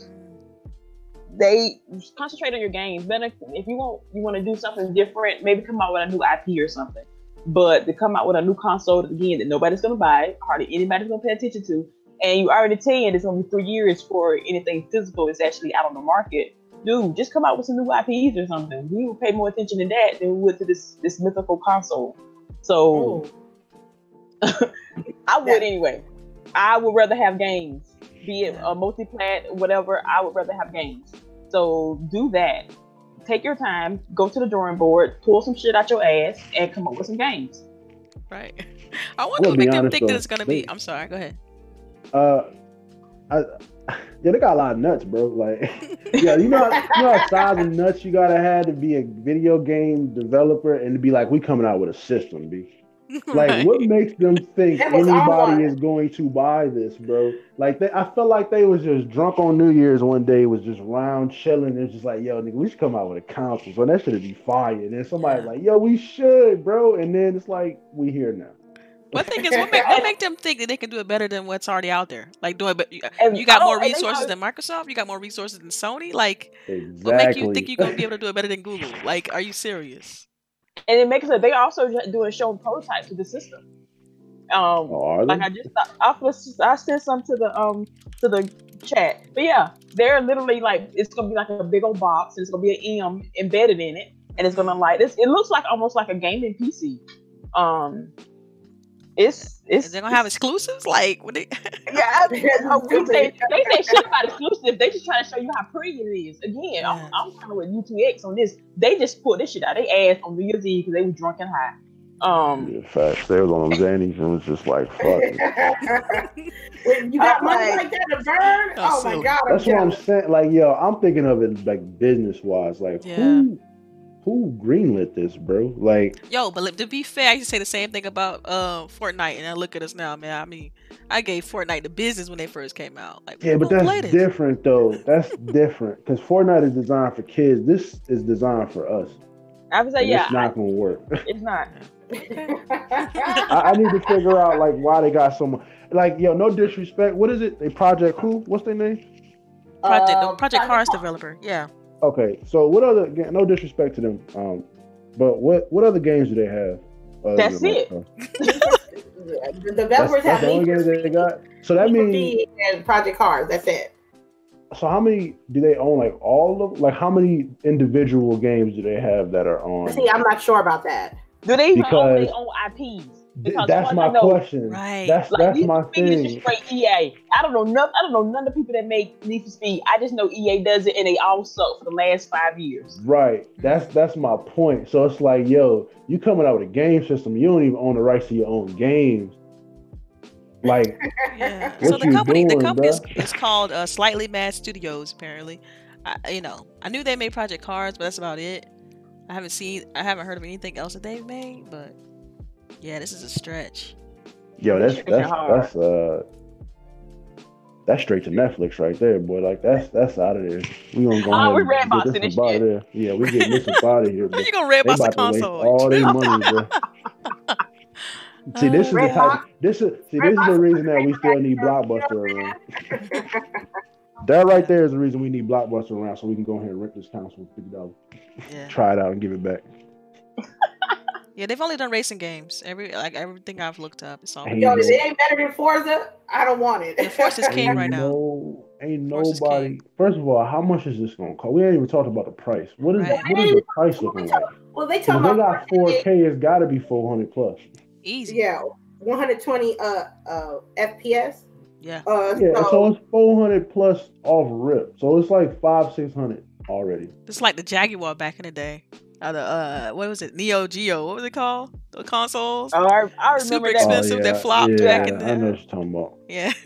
they concentrate on your games. Better if you want you want to do something different, maybe come out with a new IP or something. But to come out with a new console again that nobody's gonna buy, hardly anybody's gonna pay attention to, and you already saying it's be three years for anything physical is actually out on the market. Dude, just come out with some new IPs or something. We would pay more attention to that than we would to this this mythical console. So I would anyway. I would rather have games, be it a multi-plat, whatever. I would rather have games. So do that. Take your time, go to the drawing board, pull some shit out your ass, and come up with some games. Right. I want We'll what be make them honest, think that though. it's gonna They- be. I'm sorry. Go ahead. Uh, I, yeah, they got a lot of nuts, bro. Like, yeah, you know, you know how size of nuts you gotta have to be a video game developer and to be like, we coming out with a system, b. Like, Right. what makes them think anybody is going to buy this, bro? Like, they, I felt like they was just drunk on New Year's one day, was just round chilling. It's just like, yo, nigga, we should come out with a console. So that should be fire. And then somebody's Yeah. like, yo, we should, bro. And then it's like, we here now. What thing is what make, what make them think that they can do it better than what's already out there? Like doing, but you, you got more don't- and they resources always- than Microsoft. You got more resources than Sony. Like, Exactly. what make you think you're gonna be able to do it better than Google? Like, are you serious? And it makes it. They also doing showing prototypes of the system. Um, Oh, like I just I, I sent some to the um to the chat. But yeah, they're literally like it's gonna be like a big old box and it's gonna be an M embedded in it, and it's gonna like this. It looks like almost like a gaming PC. Um, it's it's they're gonna have exclusives like what they yeah. I- we they say shit about exclusive. They just trying to show you how pretty it is. Again, I'm, Yeah. I'm kind of with UTX on this. They just put this shit out. They ass on New Year's Eve because they were drunk and high. Um, Yeah, facts. They was on them Xannies and was just like, fuck. When you got I'm money like- like that to burn, Oh, oh my god! That's what I'm saying. Like, yo, I'm thinking of it like business wise. Like, Yeah. who who greenlit this, bro? Like, Yo, but li- to be fair, I used to say the same thing about uh, Fortnite, and I look at us now, man. I mean, I gave Fortnite the business when they first came out. Like, yeah, but that's different though. That's different because Fortnite is designed for kids. This is designed for us. I would say And yeah, it's not gonna work. it's not. I, I need to figure out like why they got so much. Like, yo, no disrespect. What is it? They Project who? What's their name? Project, the Uh, Project Cars developer. Yeah. Okay, so what other? ga- No disrespect to them. Um, but what what other games do they have? That's it. Minecraft? The developers that's have the only games for they got. So that means and Project Cars. That's it. so how many do they own? Like all of like how many individual games do they have that are on? See, I'm not sure about that. Do they even own their own IPs? Th- Because that's my know- question. Right. That's Like that's my for is thing. just straight EA. I don't know none. I don't know none of the people that make Need for Speed. I just know EA does it, and they all suck for the last five years. Right. That's that's my point. So it's like, yo, you coming out with a game system, you don't even own the rights to your own games. Like, Yeah. What so the you company, the company is, is called uh, Slightly Mad Studios. Apparently, I, you know, I knew they made Project Cars, but that's about it. I haven't seen, I haven't heard of anything else that they've made. But yeah, this is a stretch. yo, that's that's that's uh that's straight to Netflix right there, boy. Like that's that's out of there. We gonna go Oh, ahead we and red get boxing this this out of shit. there. Yeah, we getting this up out of here. How Bro. you gonna red They box the about to waste console? all their money, bro. See, this is the type. box- This is see. Red This is the reason that we still need You know what Blockbuster around. That right there is the reason we need Blockbuster around, so we can go ahead and rent this console for fifty dollars, Yeah, try it out, and give it back. yeah, they've only done racing games. Every like everything I've looked up, it's all. Hey, Yo, man. if it ain't better than Forza, I don't want it. Yeah, Forza's king Ain't right now. Ain't Force nobody. king. First of all, how much is this gonna cost? We ain't even talked about the price. What is Right. what is the price looking like? well, they 'Cause talking if they got 4K, it's got to be 400 plus. Easy. Yeah, 120 uh uh FPS. Yeah. Uh, Yeah, so, so it's 400 plus off rip. So it's like five, six hundred already. It's like the Jaguar back in the day. Uh, the uh, what was it? Neo Geo. What was it called? The consoles. Oh, I, I Super remember that. expensive. that flopped yeah, back in I know the- what you're talking about. Yeah.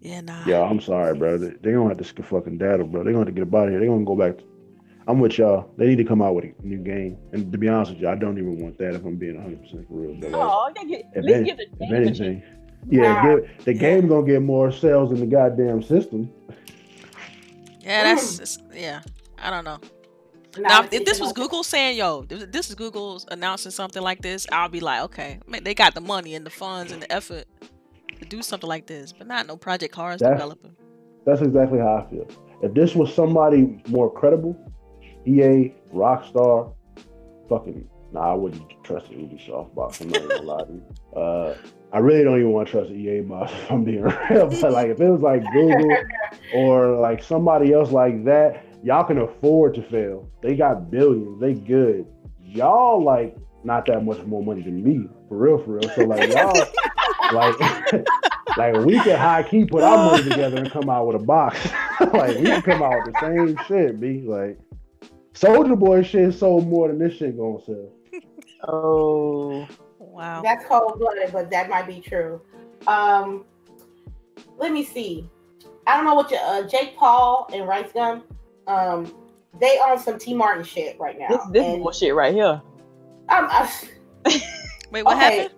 yeah, nah. Yeah, I'm sorry, bro. They, they gonna have to fucking data, bro. They're gonna have to get up out of here. They're gonna go back. To, I'm with y'all. They need to come out with a new game. And to be honest with you, I don't even want that if I'm being 100 percent for real. But like, Oh, they get, If at any- give the if game a chance. anything, yeah, give, the game gonna get more sales than the goddamn system. Yeah, that's it's- yeah. I don't know. Now, if this was Google saying, "Yo, this this is Google's announcing something like this," I'll be like, "Okay, man, they got the money and the funds and the effort to do something like this, but not no Project Cars That's- developing." That's exactly how I feel. If this was somebody more credible, EA, Rockstar, fucking, nah, I wouldn't trust the Ubisoft box. I'm not even gonna lie to you. Uh, I really don't even want to trust EA box if I'm being real. But like, if it was like Google or like somebody else like that, y'all can afford to fail. They got billions. They good. Y'all like not that much more money than me, for real, for real. So like y'all, like, like we can high key put our money together and come out with a box. like we can come out with the same shit, be like. Soulja Boy shit sold more than this shit gonna sell. Oh, Wow. That's cold blooded, but that might be true. Um, let me see. I don't know what your uh, Jake Paul and Rice Gum. Um, they own some T Martin shit right now. this this and, bullshit right here. um, I- Wait, what okay. happened?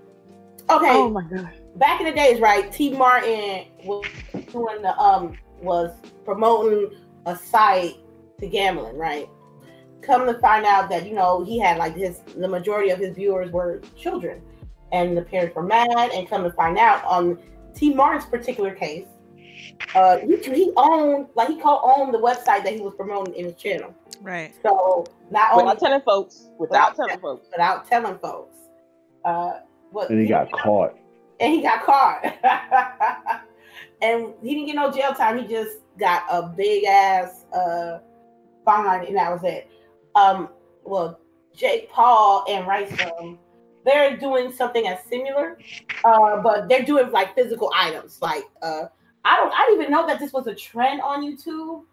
okay, Oh my god. back in the days, right? T Martin was doing the um was promoting a site to gambling, right? Come to find out that you know he had like his the majority of his viewers were children, and the parents were mad. And come to find out on T Martin's particular case, uh, he, he owned like he co-owned the website that he was promoting in his channel. Right. So not only Without telling folks. Without Without telling folks. without telling folks, uh, what And he got caught. and he got caught. and he didn't get no jail time. He just got a big ass uh fine, and that was it. um, well, Jake Paul and Rice um, they're doing something as similar, uh, but they're doing like physical items. Like uh, I don't, I didn't even know that this was a trend on YouTube.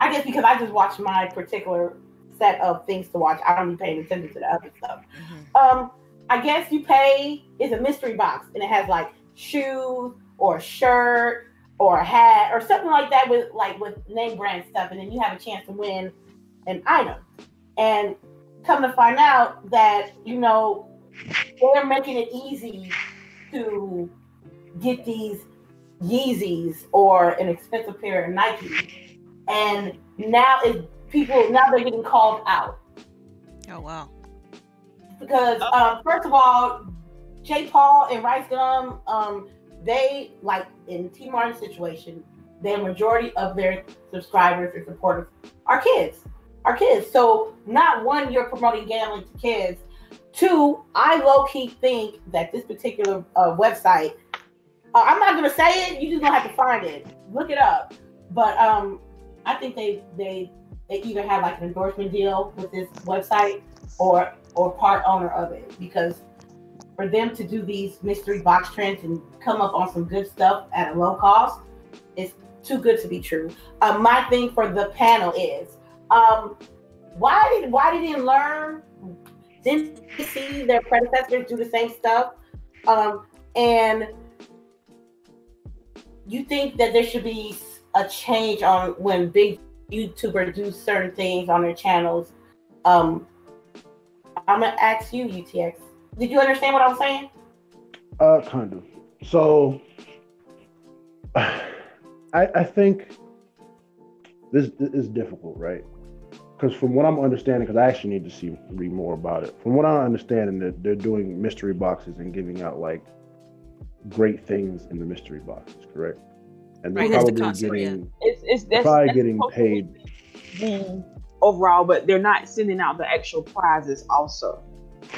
I guess because I just watch my particular set of things to watch. I don't be paying attention to the other stuff. Mhm. Um, I guess you pay is a mystery box and it has like shoes or a shirt or a hat or something like that with like with name brand stuff, and then you have a chance to win an item. And come to find out that you know they're making it easy to get these Yeezys or an expensive pair of Nike, and now it people now they're getting called out Oh wow. because um, first of all, Jake Paul and Rice Gum, um, they like in T Martin's situation, the majority of their subscribers and supporters are kids, are kids. So not one, you're promoting gambling to kids. Two, I low key think that this particular uh, website, uh, I'm not gonna say it. You just gonna have to find it, look it up. But um, I think they they they either have like an endorsement deal with this website or or part owner of it because for them to do these mystery box trends and come up on some good stuff at a low cost is too good to be true. Um, my thing for the panel is um, why did why did they learn? Didn't see their predecessors do the same stuff? Um, and you think that there should be a change on when big YouTubers do certain things on their channels? Um, I'm gonna ask you, UTX. Did you understand what I was saying? Uh, kind of. So, I I think this is difficult, right? Because from what I'm understanding, because I actually need to see read more about it. From what I'm understanding, that they're doing mystery boxes and giving out like great things in the mystery boxes, correct? And they're Right, that's the probably concept, yeah. getting It's it's they're that's, probably that's getting paid. be overall, but they're not sending out the actual prizes. Also,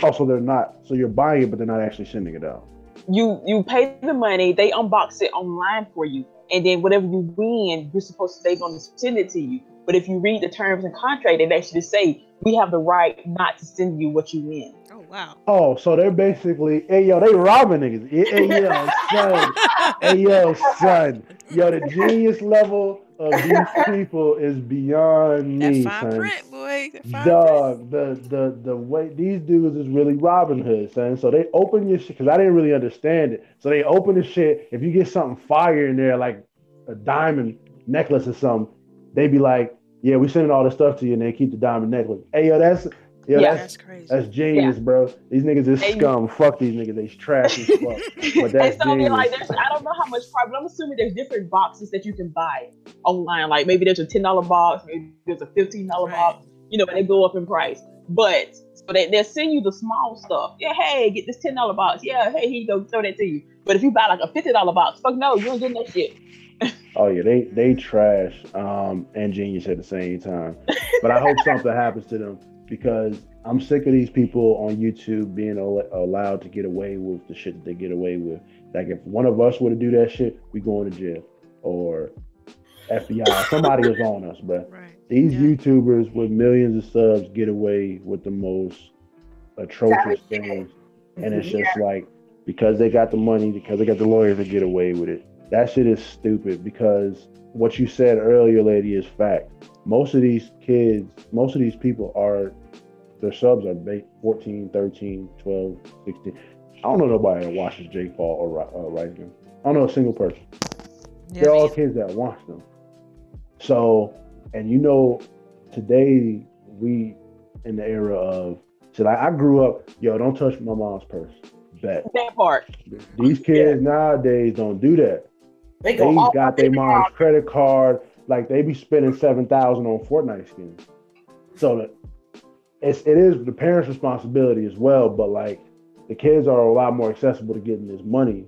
oh, Also, they're not. So you're buying it, but they're not actually sending it out. you you pay the money, they unbox it online for you, and then whatever you win, you're supposed to they're going to send it to you. But if you read the terms and contract, they actually say we have the right not to send you what you win. Oh wow. Oh, so they're basically, hey yo, they robbing niggas. Hey yo, son. Hey yo, son. Yo, the genius level of these people is beyond That me, fine son. print, boy. That fine print. Dog, the the the way these dudes is really Robin Hood, son. So they open your shit because I didn't really understand it. So they open the shit. If you get something fire in there, like a diamond necklace or something, they be like, "Yeah, we sending all this stuff to you," and they keep the diamond necklace. Hey yo, that's yo, Yeah. that's That's crazy. that's genius, bro. These niggas is Hey. scum. Fuck these niggas. They trash as fuck. But that's and so they're like, there's, I don't know how much price, but I'm assuming there's different boxes that you can buy online. Like maybe there's a ten dollar box, maybe there's a fifteen dollar Right. box. You know, and they go up in price. But so they they send you the small stuff. Yeah, hey, get this ten dollar box. Yeah, hey, he go throw that to you. But if you buy like a fifty dollar box, fuck no, you ain't getting that shit. Oh yeah, they they trash um, and genius at the same time. But I hope something happens to them because I'm sick of these people on YouTube being al- allowed to get away with the shit that they get away with. Like if one of us were to do that shit, we going to jail or FBI. Somebody is on us, bro. Right. These Yeah. YouTubers with millions of subs get away with the most atrocious things and it's just like because they got the money, because they got the lawyers to get away with it. That shit is stupid because what you said earlier, lady, is fact. Most of these kids, most of these people are their subs are 14, 13, 12, 16. I don't know nobody that watches Jake Paul or Ri- uh, Rice Gum. I don't know a single person. Yeah, They're all kids that watch them. So, and you know, today we in the era of so like I grew up, yo, don't touch my mom's purse. Bet. That part. These kids nowadays don't do that. They They go all got their mom's credit card, like they be spending seven thousand on Fortnite skins. So that it's it is the parents' responsibility as well, but like the kids are a lot more accessible to getting this money.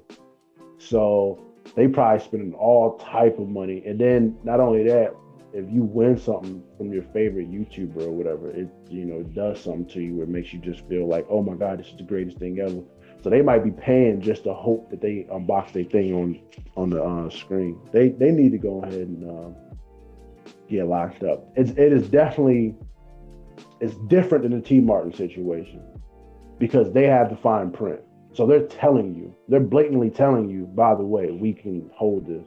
So they probably spending all type of money. And then not only that, if you win something from your favorite YouTuber or whatever, it you know does something to you it makes you just feel like, oh my god, this is the greatest thing ever. So they might be paying just to hope that they unbox their thing on on the uh, screen. They they need to go ahead and um, get locked up. It's it is definitely it's different than the T Martin situation because they have the fine print. So they're telling you, they're blatantly telling you, by the way, we can hold this.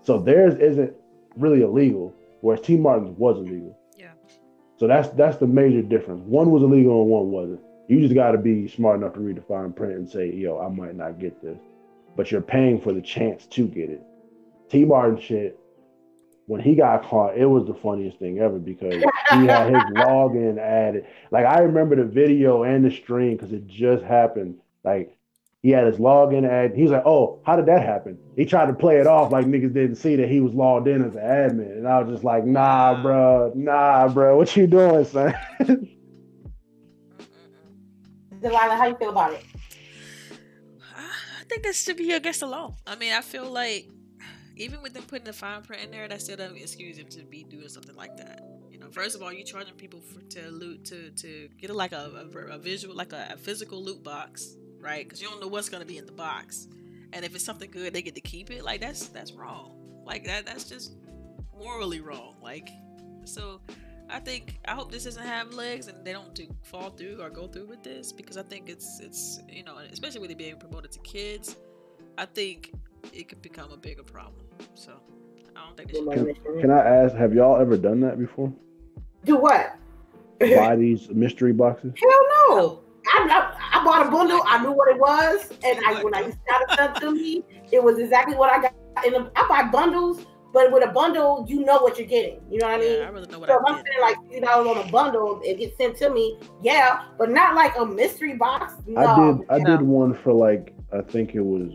So theirs isn't really illegal, whereas T Martin's was illegal. Yeah. So that's that's the major difference. One was illegal and one wasn't. You just got to be smart enough to read the fine print and say, yo, I might not get this, but you're paying for the chance to get it. T Martin shit, when he got caught, it was the funniest thing ever because he had his login added. Like I remember the video and the stream because it just happened. Like he had his login ad. He was like, "Oh, how did that happen?" He tried to play it off like niggas didn't see that he was logged in as an admin, and I was just like, "Nah, bro, nah, bro, what you doing, son?" Delilah, how you feel about it? I think that should be against the law. I mean, I feel like even with them putting the fine print in there, that still doesn't excuse them to be doing something like that. You know, first of all, you're charging people for, to loot to to get like a, a, a visual, like a, a, physical loot box, right? Because you don't know what's gonna be in the box, and if it's something good, they get to keep it. Like that's that's wrong. Like that that's just morally wrong. Like so. I think I hope this doesn't have legs and they don't do, fall through or go through with this because I think it's it's you know especially with it being promoted to kids, I think it could become a bigger problem. So I don't think can, can I ask, have y'all ever done that before? Do what? Buy these mystery boxes? Hell no. I, I, I, bought a bundle. I knew what it was, and I, when I got it sent to me, it was exactly what I got. And I buy bundles but with a bundle, you know what you're getting. You know what I mean? Yeah, I really know what so I'm if I'm saying like fifty dollars on a bundle, it gets sent to me. Yeah, but not like a mystery box. No, I did. I did one for like I think it was.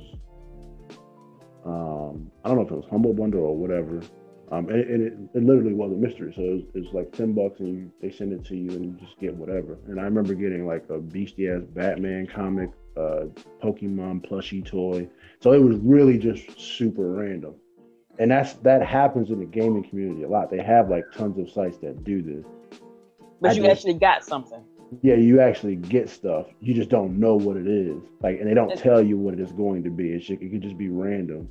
Um, I don't know if it was humble bundle or whatever. Um, and, and it, it, literally was a mystery. So it was, it was like ten bucks, and you, they send it to you, and you just get whatever. And I remember getting like a beastie ass Batman comic, uh, Pokemon plushie toy. So it was really just super random and that's that happens in the gaming community a lot. They have like tons of sites that do this. But I you just, actually got something. Yeah, you actually get stuff. You just don't know what it is. Like, and they don't tell you what it is going to be. It, should, it could just be random.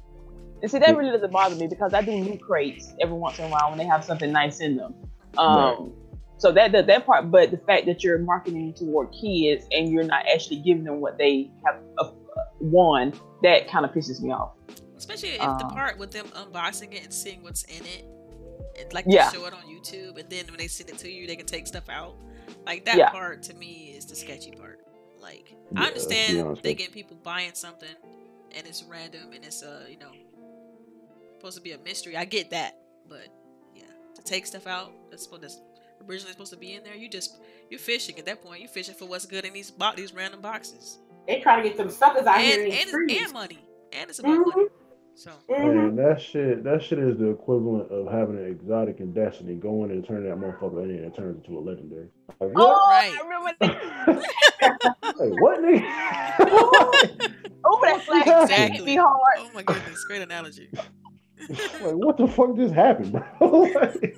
And see, that really doesn't bother me because I do new crates every once in a while when they have something nice in them. Um, right. So that, that that part, but the fact that you're marketing toward kids and you're not actually giving them what they have uh, won, that kind of pisses me off. Especially if um, the part with them unboxing it and seeing what's in it, it like yeah. show it on YouTube, and then when they send it to you, they can take stuff out. Like that yeah. part to me is the sketchy part. Like yeah, I understand they get people buying something and it's random and it's uh you know supposed to be a mystery. I get that, but yeah, to take stuff out that's supposed that's originally supposed to be in there, you just you're fishing at that point. You're fishing for what's good in these bo- these random boxes. They try to get some suckers out and, here and, and money, and it's about mm-hmm. money. So man, mm-hmm. that shit that shit is the equivalent of having an exotic in Destiny. Go in and turn that motherfucker in and it turns into a legendary. Like, oh, right. I remember like, what nigga? oh, that's like exactly. Be hard. Oh my goodness, great analogy. like, what the fuck just happened, bro? like,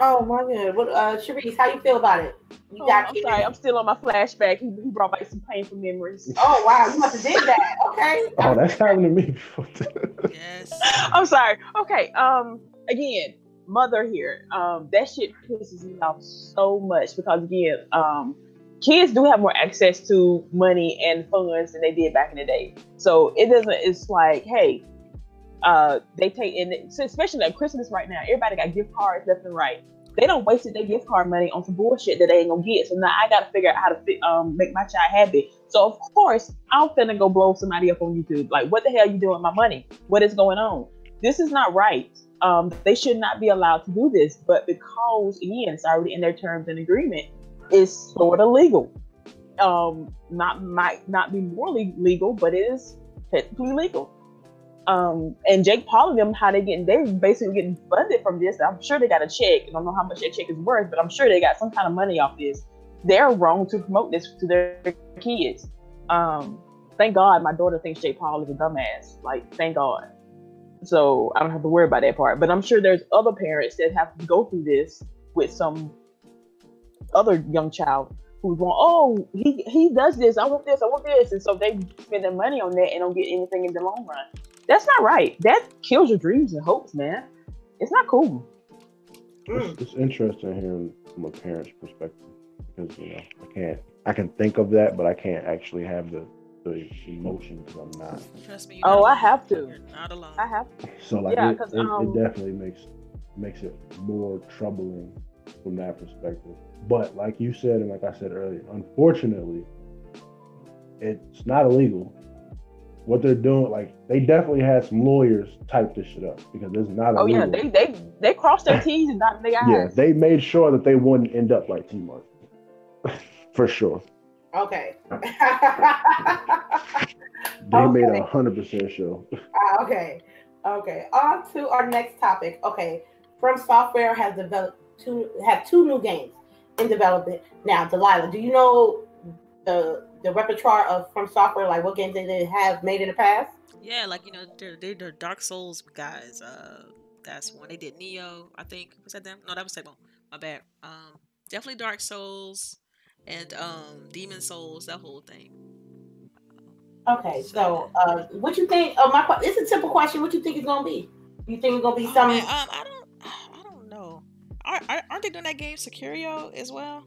oh my god. What uh Sharice, how you feel about it? You oh, I'm sorry, I'm still on my flashback. He, he brought back some painful memories. Oh wow, you must have did that. Okay. oh, that's happened to me before. yes. I'm sorry. Okay. Um. Again, mother here. Um. That shit pisses me off so much because again, um, kids do have more access to money and funds than they did back in the day. So it doesn't. It's like, hey, uh, they take in, especially at Christmas right now. Everybody got gift cards left and right they don't wasted their gift card money on some bullshit that they ain't gonna get. So now I gotta figure out how to um make my child happy. So of course I'm finna go blow somebody up on YouTube. Like, what the hell you doing with my money? What is going on? This is not right. Um, they should not be allowed to do this. But because again, it's already in their terms and agreement, it's sort of legal. Um, not might not be morally legal, but it is technically legal. Um, and Jake Paul and them, how they getting, they basically getting funded from this. I'm sure they got a check. I don't know how much that check is worth, but I'm sure they got some kind of money off this. They're wrong to promote this to their kids. Um, thank God my daughter thinks Jake Paul is a dumbass. Like, thank God. So I don't have to worry about that part. But I'm sure there's other parents that have to go through this with some other young child who's going, oh, he he does this. I want this. I want this, and so they spend their money on that and don't get anything in the long run. That's not right. That kills your dreams and hopes, man. It's not cool. Mm. It's, it's interesting hearing from a parent's perspective because you know I can't I can think of that, but I can't actually have the the emotion because I'm not. Trust me. Oh, I have to. You're not alone. I have So like Yeah, it, 'cause, it, um, it definitely makes makes it more troubling from that perspective. But like you said and like I said earlier, unfortunately, it's not illegal. What they're doing, like they definitely had some lawyers type this shit up because it's not Oh yeah, they they they crossed their T's and dotted their I's. yeah, they made sure that they wouldn't end up like T Mart. For sure. Okay. They made a hundred percent sure. Ah, okay. Okay. On to our next topic. Okay. From Software has developed two have two new games in development. Now, Delilah, do you know the the repertoire of From Software, like what games they they have made in the past? Yeah, like you know, they're they're, Dark Souls guys. Uh, that's one they did. Nioh, I think. Was that them? No, that was Table. My bad. Um, definitely Dark Souls and um Demon Souls. That whole thing. Okay, so uh, what you think? Oh, my it's a simple question. What you think it's gonna be? You think it's gonna be Oh, some? man, um, I don't, I don't know. Aren't, aren't aren't they doing that game Sekiro as well?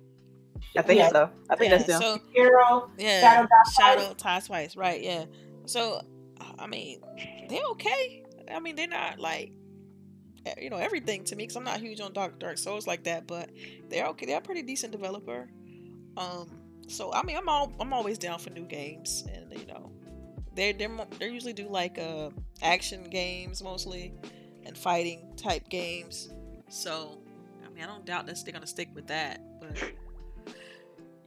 I think yeah, so. I think yeah, that's them. So Hero. yeah, Shadow Die Shadow Die Twice, right? Yeah. So, I mean, they're okay. I mean, they're not like, you know, everything to me because I'm not huge on Dark Dark Souls like that, but they're okay. They're a pretty decent developer. Um, so I mean, I'm all I'm always down for new games, and you know, they're they're they usually do like uh action games mostly, and fighting type games. So, I mean, I don't doubt that they're gonna stick with that, but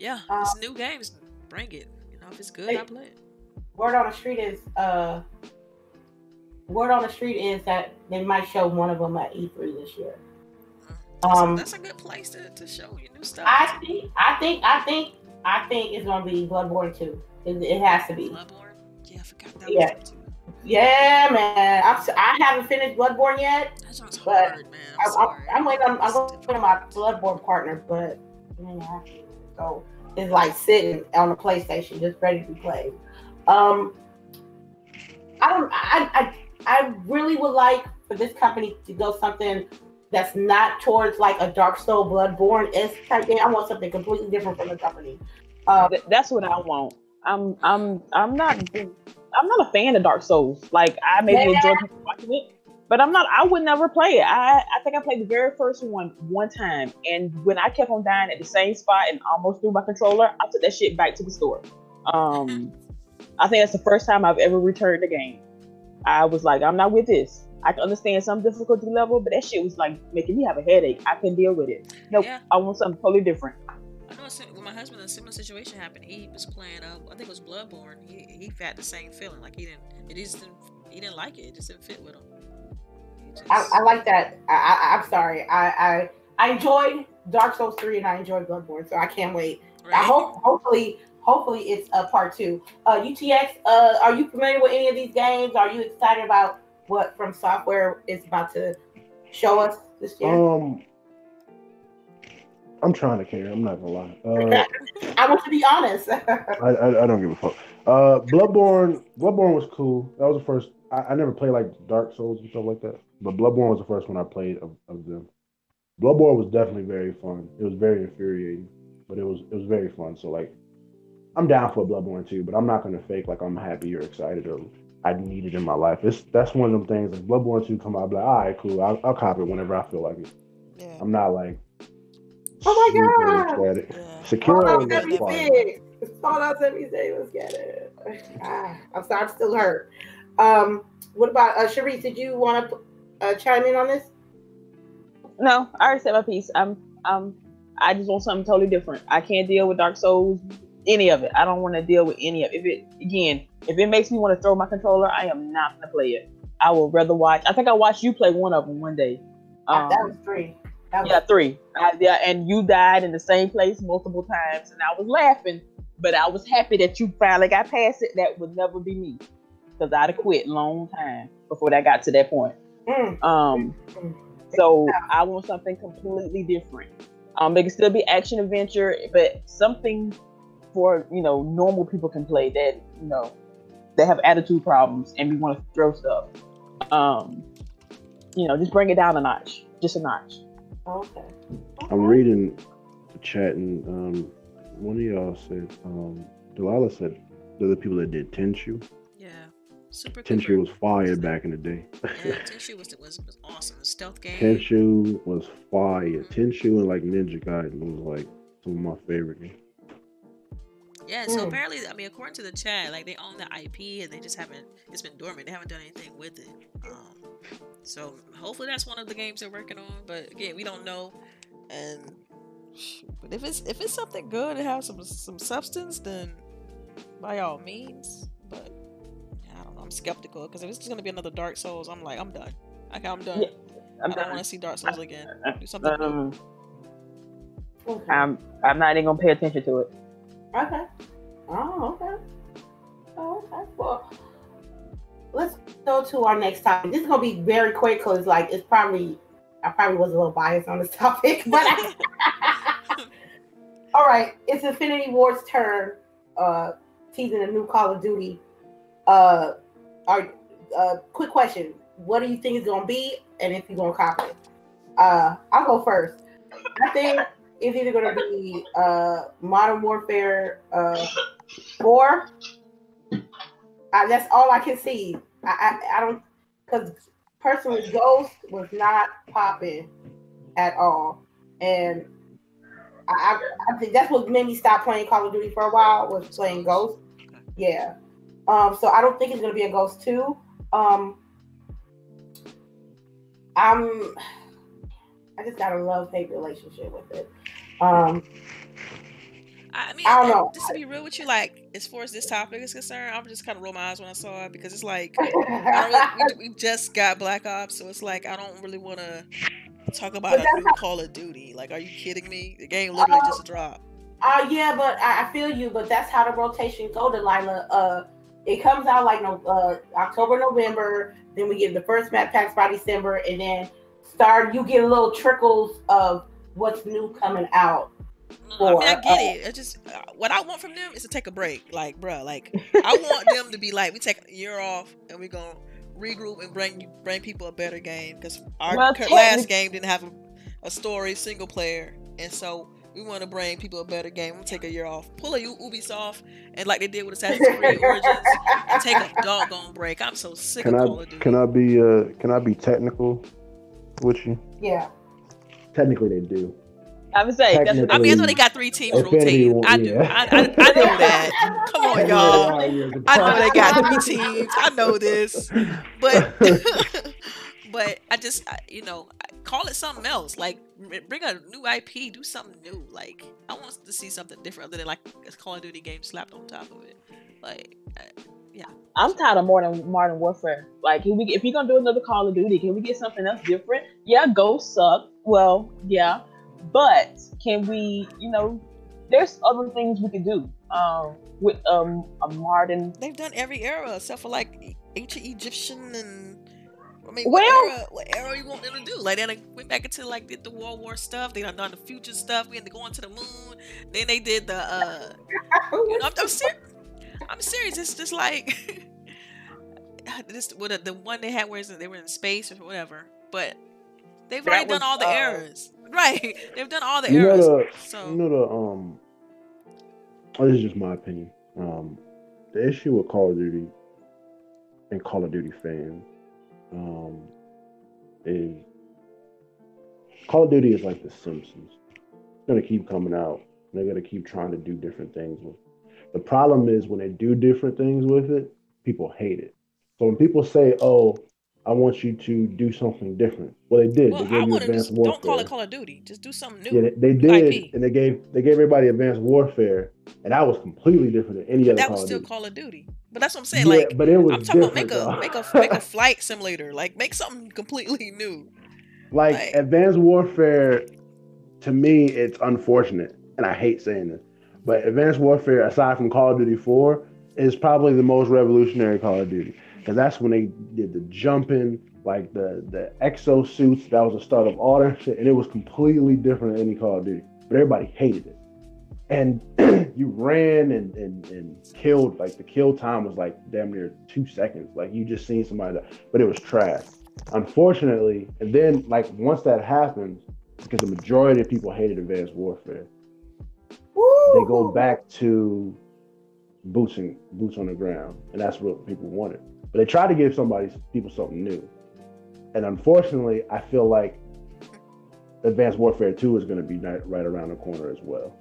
yeah, Uh, it's new games. Bring it. You know, if it's good, I play it. Word on the street is uh, word on the street is that they might show one of them at E3 this year. That's, Um, a, that's a good place to, to show you new stuff. I think, I think, I think, I think it's gonna be Bloodborne 2. It, it has to be. Bloodborne. Yeah, I forgot that Yeah. was too. Yeah, man. I'm, I haven't finished Bloodborne yet. That sounds hard, man. I'm. I, I'm waiting on, I'm going to my Bloodborne partner, but yeah, so it's like sitting on a PlayStation, just ready to be played. Um, I don't. I, I I really would like for this company to go something that's not towards like a Dark Soul Bloodborne s type game. I want something completely different from the company. Uh, That's what I want. I'm I'm I'm not I'm not a fan of Dark Souls. Like I maybe Yeah. enjoy watching it, but I'm not. I would never play it. I I think I played the very first one one time, and when I kept on dying at the same spot and almost threw my controller, I took that shit back to the store. Um, I think that's the first time I've ever returned the game. I was like, I'm not with this. I can understand some difficulty level, but that shit was like making me have a headache. I couldn't deal with it. Nope. Yeah. I want something totally different. I know when my husband, a similar situation happened. He was playing, uh, I think it was Bloodborne. He he had the same feeling. Like he didn't, it just didn't, he didn't like it. It just didn't fit with him. Just- I, I like that. I, I I'm sorry. I, I I enjoyed Dark Souls three and I enjoyed Bloodborne, so I can't wait. I hope, hopefully, hopefully it's a part two. Uh, UTX, uh, are you familiar with any of these games? Are you excited about what From Software is about to show us this year? Um, I'm trying to care. I'm not gonna lie. Uh, I want to be honest. I, I I don't give a fuck. Uh, Bloodborne Bloodborne was cool. That was the first. I, I never played like Dark Souls and stuff like that, but Bloodborne was the first one I played of, of them. Bloodborne was definitely very fun. It was very infuriating, but it was it was very fun. So like, I'm down for Bloodborne too, but I'm not gonna fake like I'm happy or excited or I need it in my life. It's that's one of them things. Like Bloodborne two come out, I'll be like, all right, cool. I'll, I'll cop it whenever I feel like it. yeah. I'm not like. Oh my God. ecstatic. yeah. Secure Fallout was fun. 76. Fallout 76. Let's get it. Ah, I'm sorry. I'm still hurt. Um, what about uh, Sharice? Did you want to uh, chime in on this? No, I already said my piece. I'm um I just want something totally different. I can't deal with Dark Souls, any of it. I don't want to deal with any of it. If it again, if it makes me want to throw my controller, I am not gonna play it. I will rather watch. I think I watched you play one of them one day. Ah, that Um, was three. That was yeah, three. I, yeah, and you died in the same place multiple times, and I was laughing, but I was happy that you finally got past it. That would never be me, because I'd have quit long time before that got to that point. Mm, Um, mm. so I want something completely different. Um, it can still be action adventure, but something for you know normal people can play that you know they have attitude problems and we want to throw stuff. Um, you know, just bring it down a notch, just a notch. Okay. I'm reading the chat and um, one of y'all said, um, Delilah said the other people that did Tenchu. Yeah. Super Tenchu Cooper. was fire back in the day. Yeah, Tenchu was, was, was awesome. The stealth game. Tenchu was fire. Tenchu and like Ninja Gaiden was like some of my favorite games. Yeah, so apparently, I mean, according to the chat, like they own the IP and they just haven't. It's been dormant. They haven't done anything with it. Um, so hopefully that's one of the games they're working on. But again, we don't know. And but if it's if it's something good and has some some substance, then by all means. But I don't know. I'm skeptical because if it's just gonna be another Dark Souls, I'm like, I'm done. Like I'm done. Yeah, I'm I don't want to see Dark Souls again. Do something. Um, Okay. I'm I'm not even gonna pay attention to it. Okay. Oh, okay. Oh, okay. Well, let's go to our next topic. This is gonna be very quick because, like, it's probably I probably was a little biased on this topic, but I, all right. It's Infinity Ward's turn. Uh, teasing a new Call of Duty. Uh, are uh, quick question: What do you think it's gonna be, and if you're gonna copy it? Uh, I'll go first. I think it's either to be uh, Modern Warfare uh, 4. Uh, that's all I can see. I, I, I don't, because personally, Ghost was not popping at all. And I, I, I think that's what made me stop playing Call of Duty for a while, was playing Ghost. Yeah. Um, so I don't think it's going to be a Ghost 2. Um, I'm, I just got a love hate relationship with it. Um, I mean, I don't know. just to be real with you, like as far as this topic is concerned, I'm just kind of roll my eyes when I saw it because it's like I don't really, we, we just got Black Ops, so it's like I don't really want to talk about a new Call of Duty. Like, are you kidding me? The game literally just dropped. Uh, yeah, but I, I feel you. But that's how the rotation go, Delilah. Uh, it comes out like no uh, October, November. Then we get the first map packs by December, and then start. You get little trickles of what's new coming out. I mean, I get uh, it. It's just uh, what I want from them is to take a break. Like, bruh, like I want them to be like, we take a year off and we're gonna regroup and bring bring people a better game because our Well, last game didn't have a, a story, single player, and so we want to bring people a better game. We'll take a year off, pull a U- Ubisoft, and like they did with Assassin's Creed Origins, and take a doggone break. I'm so sick Can of I Call of Duty. can I be uh can I be technical with you? yeah. Technically, they do. I would say that's what I mean, I know they got three teams rotating. War- I do. I, I, I know that. Come on, y'all. I know they got three teams. I know this, but but I just I- you know call it something else. Like bring a new IP, do something new. Like I want to see something different other than like a Call of Duty game slapped on top of it. Like uh, I'm tired of modern modern warfare. Like, can we, if you're gonna do another Call of Duty, can we get something else different? Yeah, Ghost suck. Well, yeah, but can we? You know, there's other things we could do um, with um, a modern. they've done every era except for like ancient Egyptian and. I mean, Well- what era? What era you want them to do? Like they done went back into like did the World War stuff. They done done the future stuff. We had to go onto the moon. Then they did the uh You know, I'm, I'm, ser- I'm serious. It's just like this. What the one they had where they were in space or whatever. But they've That already done all the uh, eras, right? They've done all the You know the so you know the um. oh, This is just my opinion. Um, the issue with Call of Duty and Call of Duty fans, um, is Call of Duty is like The Simpsons. It's gonna keep coming out. They're gonna keep trying to do different things with. The problem is when they do different things with it, people hate it. So when people say, "Oh, I want you to do something different," well, they did. well, they I gave you Advanced just Warfare. don't call it Call of Duty. Just do something new. Yeah, they, they did, IP. and they gave they gave everybody Advanced Warfare, and that was completely different than any but other that Call was of still Duty. Call of Duty. But that's what I'm saying. yeah, like but it was I'm talking about make a make a make a flight simulator. Like make something completely new. like like- Advanced Warfare. To me, it's unfortunate, and I hate saying this, but Advanced Warfare, aside from Call of Duty Four, is probably the most revolutionary Call of Duty because that's when they did the jumping, like the the exosuits. That was the start of all that shit, and it was completely different than any Call of Duty. But everybody hated it. And you ran and, and and killed like the kill time was like damn near two seconds like you just seen somebody die, but it was trash unfortunately and then like once that happens because the majority of people hated Advanced Warfare. Woo! They go back to boots and boots on the ground, and that's what people wanted. But they tried to give somebody people something new, and unfortunately, I feel like Advanced Warfare Two is going to be right, right around the corner as well.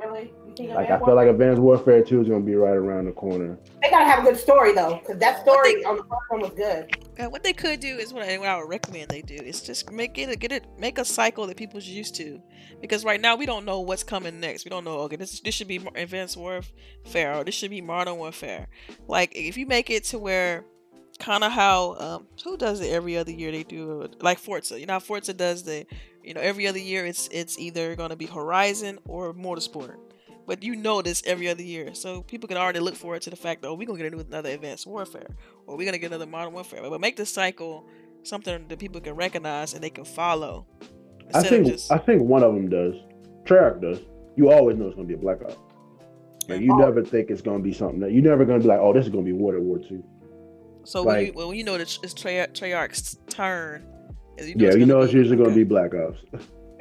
Really? Like I feel like Advanced Warfare Two is going to be right around the corner. they gotta have a good story though, because that story they- on the first one was good. What they could do is what I, what I would recommend they do is just make it get it make a cycle that people's used to, because right now we don't know what's coming next. We don't know. Okay, this this should be Advanced Warfare or this should be Modern Warfare. Like if you make it to where kind of how um, who does it every other year they do it, like Forza. You know how Forza does the you know every other year it's it's either going to be Horizon or Motorsport. But you know this every other year, so people can already look forward to the fact that oh, we're gonna get another Advanced Warfare, or we're gonna get another Modern Warfare. But make this cycle something that people can recognize and they can follow. I think just I think one of them does. Treyarch does. You always know it's going to be a Black Ops. Like you Oh. never think it's going to be something that you're never going to be like, oh, this is going to be World War Two. so when you well, when you know that it's Treyarch's turn. And you know Yeah, you know it's usually going to be Black Ops.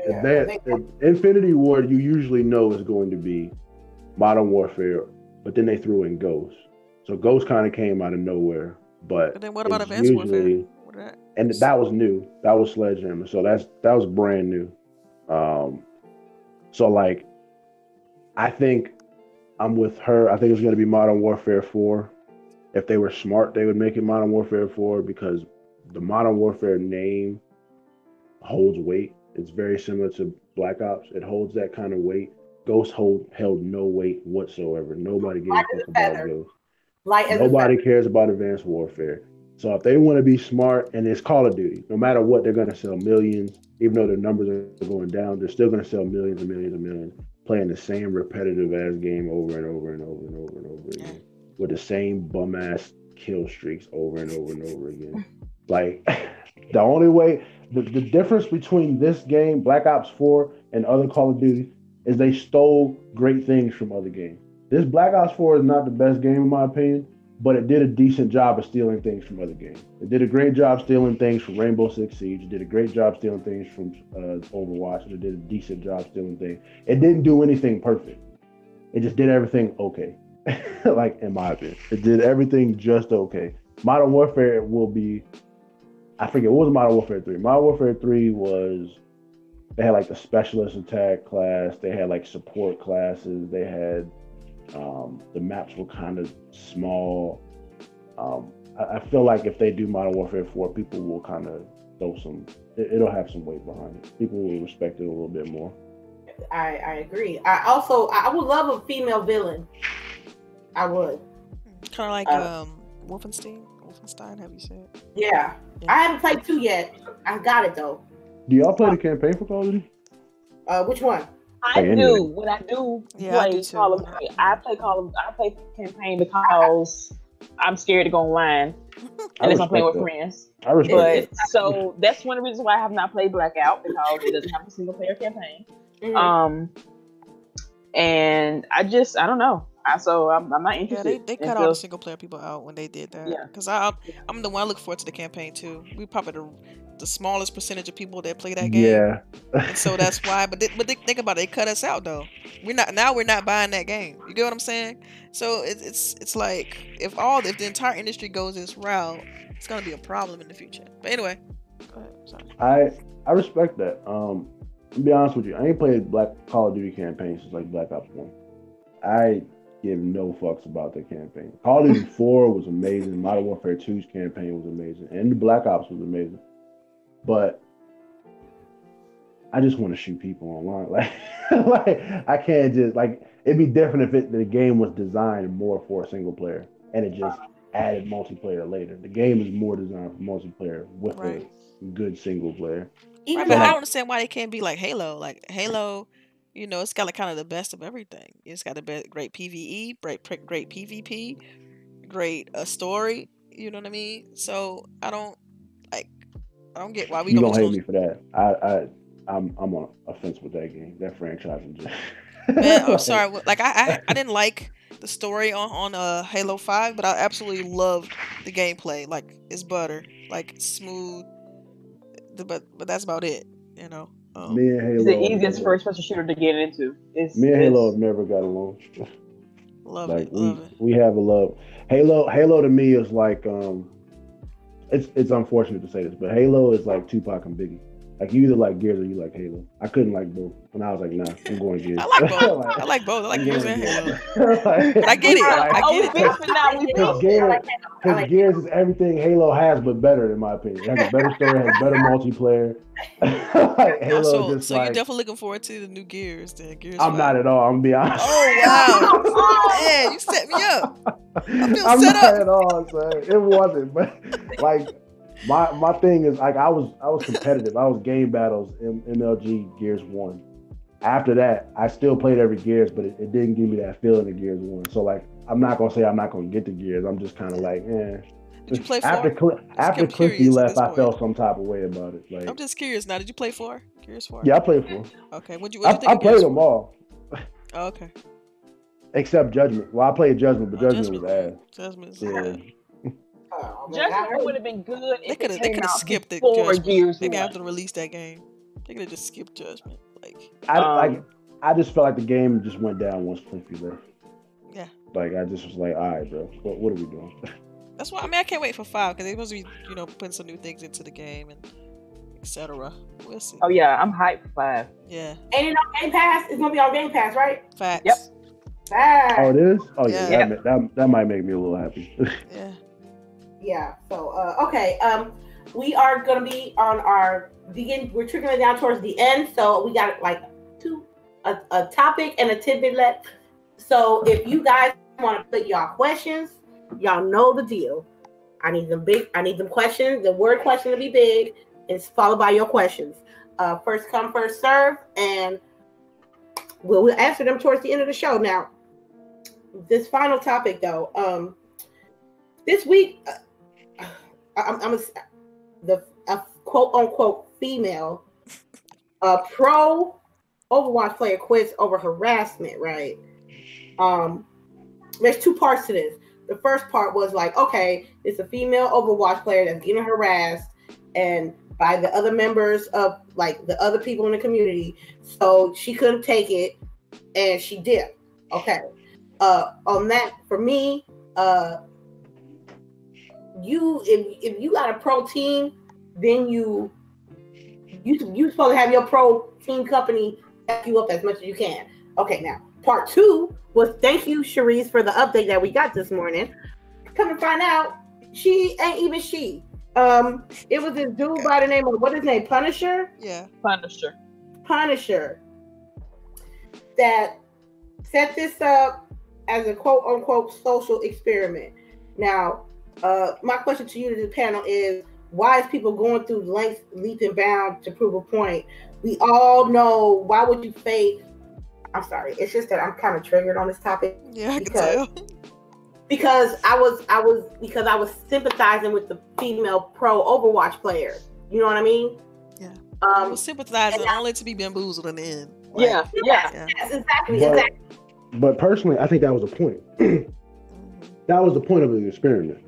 Yeah, they- Infinity Ward, you usually know is going to be Modern Warfare, but then they threw in Ghost. So Ghost kind of came out of nowhere, but But then what about Advanced Warfare? usually- What that? and that was new. That was Sledgehammer. So that's that was brand new. Um, so like, I think I'm with her. I think it's going to be Modern Warfare Four. If they were smart, they would make it Modern Warfare Four because the Modern Warfare name holds weight. It's very similar to Black Ops. It holds that kind of weight. Ghost hold held no weight whatsoever. Nobody Light a fuck about. Ghost. Nobody cares about advanced warfare. So if they want to be smart, and it's Call of Duty, no matter what, they're going to sell millions. Even though their numbers are going down, they're still going to sell millions and millions and millions, playing the same repetitive ass game over and over and over and over and over again, with the same bum ass kill streaks over and over and over again. Like the only way, the, the difference between this game, Black Ops 4, and other Call of Duty is they stole great things from other games. This Black Ops 4 is not the best game in my opinion, but it did a decent job of stealing things from other games. It did a great job stealing things from Rainbow Six Siege. It did a great job stealing things from uh, Overwatch. It did a decent job stealing things. It didn't do anything perfect. It just did everything okay. like in my opinion, it did everything just okay. Modern Warfare will be. I forget what was Modern Warfare three. Modern Warfare three was they had like the specialist attack class. They had like support classes. They had um, the maps were kind of small. Um, I, I feel like if they do Modern Warfare 4, people will kind of throw some, it, it'll have some weight behind it. People will respect it a little bit more. I, I agree. I also I would love a female villain. I would. Kind of like Uh, um, Wolfenstein. Wolfenstein, have you seen? Yeah. Yeah. I haven't played two yet. I got it though. Do y'all play the campaign for Call of Duty? Uh, which one? I Hey, do anyway. when I do Yeah, I play do. Call of Duty. I play Call of I play campaign because I'm scared to go online I unless I'm playing with respect friends. I respect But so that's one of the reasons why I have not played Blackout because it doesn't have a single player campaign. Mhm. Um, and I just I don't know. I, so I'm, I'm not Yeah, interested. they, they cut until- all the single player people out when they did that. Yeah. Because I I'm the one I look forward to the campaign too. We probably the, the smallest percentage of people that play that that. game. Yeah. And so that's why. But they, but they, think about it, they cut us out though. We're not now. We're not buying that game. You get what I'm saying? So it, it's it's like if all if the entire industry goes this route, it's gonna be a problem in the future. But anyway, go ahead. Sorry. I I respect that. Um, to be honest with you, I ain't played Black Call of Duty campaign since like Black Ops One. I give no fucks about the campaign. Call of Duty Four was amazing. Modern Warfare 2's campaign was amazing, and the Black Ops was amazing. But I just want to shoot people online. Like, like I can't just like it'd be different if it, the game was designed more for a single player and it just added multiplayer later. The game is more designed for multiplayer with Right. a good single player. Even Right, but I I, don't understand why they can't be like Halo. Like Halo, you know, it's got like kind of the best of everything. It's got a be- great PVE, great great PvP, great uh, story. You know what I mean? So I don't like. I don't get why we you don't hate me for that. I, I, I'm, I'm on a fence with that game. That franchise is just. Man, I'm sorry. Like I, I, I didn't like the story on on uh, Halo Five, but I absolutely loved the gameplay. Like it's butter, like it's smooth. But but that's about it. You know. Oh. Me and Halo. It's the easiest first person shooter to get into. It's, Me and Halo have never got along. Love like it. we, Love it. we have a love. Halo Halo to me is like um it's it's unfortunate to say this, but Halo is like Tupac and Biggie. Like you either like Gears or you like Halo. I couldn't like both. And I was like, nah, I'm going Gears. I like both. I like both. I like Gears and Halo. Like- I get it. I get it. beefing now. We Because. Gears, like because like Gears is everything Halo has, but better in my opinion. It has a better story, has better multiplayer. like, Halo so, just so like you're definitely looking forward to the new Gears. Then Gears. I'm 5. not at all. I'm gonna be honest. Oh wow! Man, you set me up. I feel I'm set not up. at all, son. It wasn't, but like my my thing is like I was I was competitive. I was game battles in MLG Gears One. After that, I still played every Gears, but it, it didn't give me that feeling of Gears One. So like I'm not gonna say I'm not gonna get the Gears. I'm just kind of like, eh. Did you play after four? Cl- after I'm Cliffy left, I felt some type of way about it. Like, I'm just curious now. Did you play four? Gears four. yeah, I played four. Okay. What'd you, I, what'd you think I Gears played them 4? all Oh, okay. except Judgment. Well, I played Judgment, but Oh, Judgment was ass. Judgment. Yeah. Oh, man, I Judgment would have been good They if could it have. They could have out skipped it. before Judgment. Gears They didn't have to release that game. They could have just skipped Judgment. Like, I Um, like. I just felt like the game just went down once Cliffy left. yeah. Like I just was like, all right, bro, what, what are we doing? That's why. I mean, I can't wait for five because they're supposed to be, you know, putting some new things into the game and etc. We'll see. Oh yeah, I'm hyped for five. Yeah. And it on Game Pass? It's gonna be on Game Pass, right? Facts. Yep. Facts. oh, it is. Oh yeah, Yeah. That, that that might make me a little happy. Yeah. Yeah. So uh, okay. Um, we are gonna be on our begin. We're trickling down towards the end, so we got like two a, a topic and a tidbit left. So if you guys want to put y'all questions, y'all know the deal. I need them big. I need them questions. The word question to be big, it's followed by your questions. Uh, first come, first serve, and we'll, we'll answer them towards the end of the show. Now, this final topic though, um, this week. I'm, I'm a, the a quote unquote female uh, pro Overwatch player quits over harassment, right? Um, there's two parts to this. The first part was like, okay, it's a female Overwatch player that's getting harassed and by the other members of like the other people in the community. So she couldn't take it and she did. Okay. Uh on that for me, uh you if if you got a pro team, then you you you supposed to have your pro team company back you up as much as you can. Okay, now part two was thank you, Sharice, for the update that we got this morning. Come to find out, she ain't even she. Um, it was this dude by the name of what is his name, Punisher. Yeah. Punisher. Punisher that set this up as a quote unquote social experiment. Now, uh, my question to you to the panel is why is people going through lengths, leap and bound to prove a point? We all know why would you fake? I'm sorry, it's just that I'm kind of triggered on this topic Yeah, I can Because- tell. because I was I was because I was sympathizing with the female pro Overwatch player. You know what I mean? Yeah. I Um, was sympathizing and I- only to be bamboozled in the end. Like, Yeah, yeah. Yeah. yes, exactly, But- exactly. but personally, I think that was a point. Mhm. that was the point of the experiment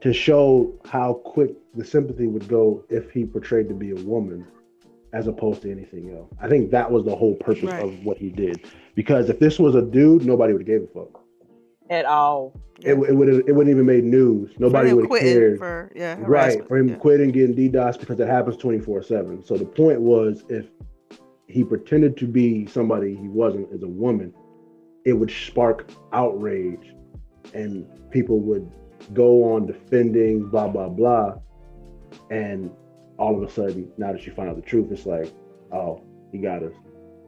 to show how quick the sympathy would go if he portrayed to be a woman as opposed to anything else. I think that was the whole purpose Right. of what he did. Because if this was a dude, nobody would have gave a fuck. At all. It, it would it wouldn't even made news. Nobody would have cared. For, yeah, Right, for him yeah. quitting getting DDoS because it happens 24 7. So the point was if he pretended to be somebody he wasn't as a woman, it would spark outrage and people would go on defending blah blah blah. And all of a sudden, now that you find out the truth, it's like, oh, he got us.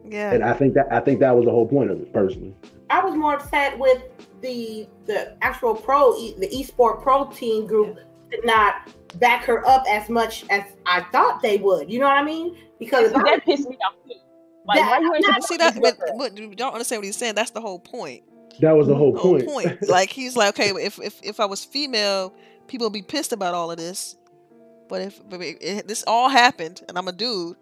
Yeah. And I think that I think that was the whole point of it personally. I was more upset with the the actual pro the esport pro team group did not back her up as much as I thought they would. You know what I mean? Because See, that pissed me off. Like, That- why you not, See supposed that, but, but you don't understand what he's saying. That's the whole point. That was the whole whole point. point. like he's like, okay, if if if I was female, people would be pissed about all of this. But if but it, it- this all happened and I'm a dude,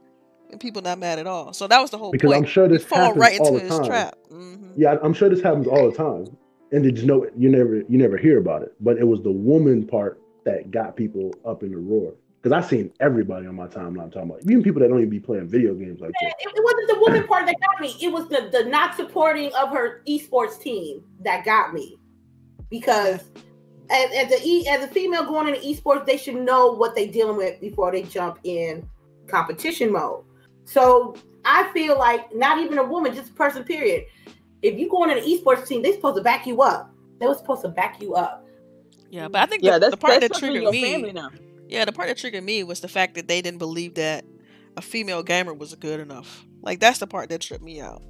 and people not mad at all. So that was the whole point. Because point. I'm sure You this fall happens right all into the his time. trap. hmm Yeah, I'm sure this happens all the time, and you just know you never you never hear about it. But it was the woman part that got people up in the roar. Because I've seen everybody on my timeline talking about even people that don't even be playing video games like that. It, it wasn't the woman part that got me. It was the the not supporting of her esports team that got me. Because as, as a e, as a female going into esports, they should know what they're dealing with before they jump in competition mode. So I feel like not even a woman, just a person, period. If you go on an esports team, they're supposed to back you up. They were supposed to back you up. Yeah, but I think Yeah, the, that's the part that's that supposed triggered your me. family now. Yeah, the part that triggered me was the fact that they didn't believe that a female gamer was good enough. Like that's the part that tripped me out.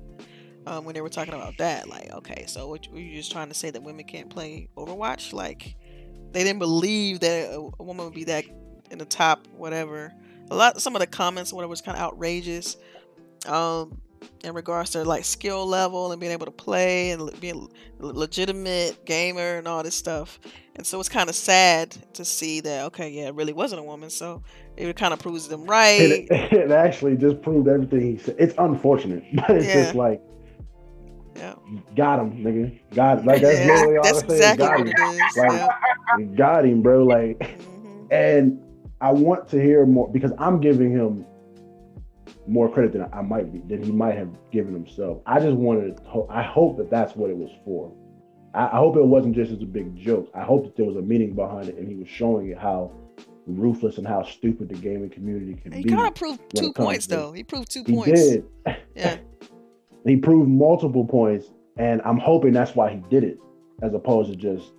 Um, when they were talking about that, like, okay, so what, were you just trying to say that women can't play Overwatch? Like, they didn't believe that a, a woman would be that in the top, whatever. A lot, some of the comments, whatever, was kind of outrageous. Um, in regards to like skill level and being able to play and being a legitimate gamer and all this stuff. And so it's kind of sad to see that okay, yeah, it really wasn't a woman. So it kind of proves them right. it, it actually just proved everything he said. It's unfortunate, but it's Yeah. just like Yeah, got him, nigga. Got like that's Yeah, literally all that's I say. exactly got what him. is. Like, yeah. Got him, bro. Like, Mhm. and I want to hear more because I'm giving him more credit than I might be than he might have given himself. I just wanted to. I hope that that's what it was for. I, I hope it wasn't just as a big joke. I hope that there was a meaning behind it, and he was showing it how ruthless and how stupid the gaming community can He be. He kind of proved two points though. He proved two He points. did. Yeah, He proved multiple points, and I'm hoping that's why he did it, as opposed to just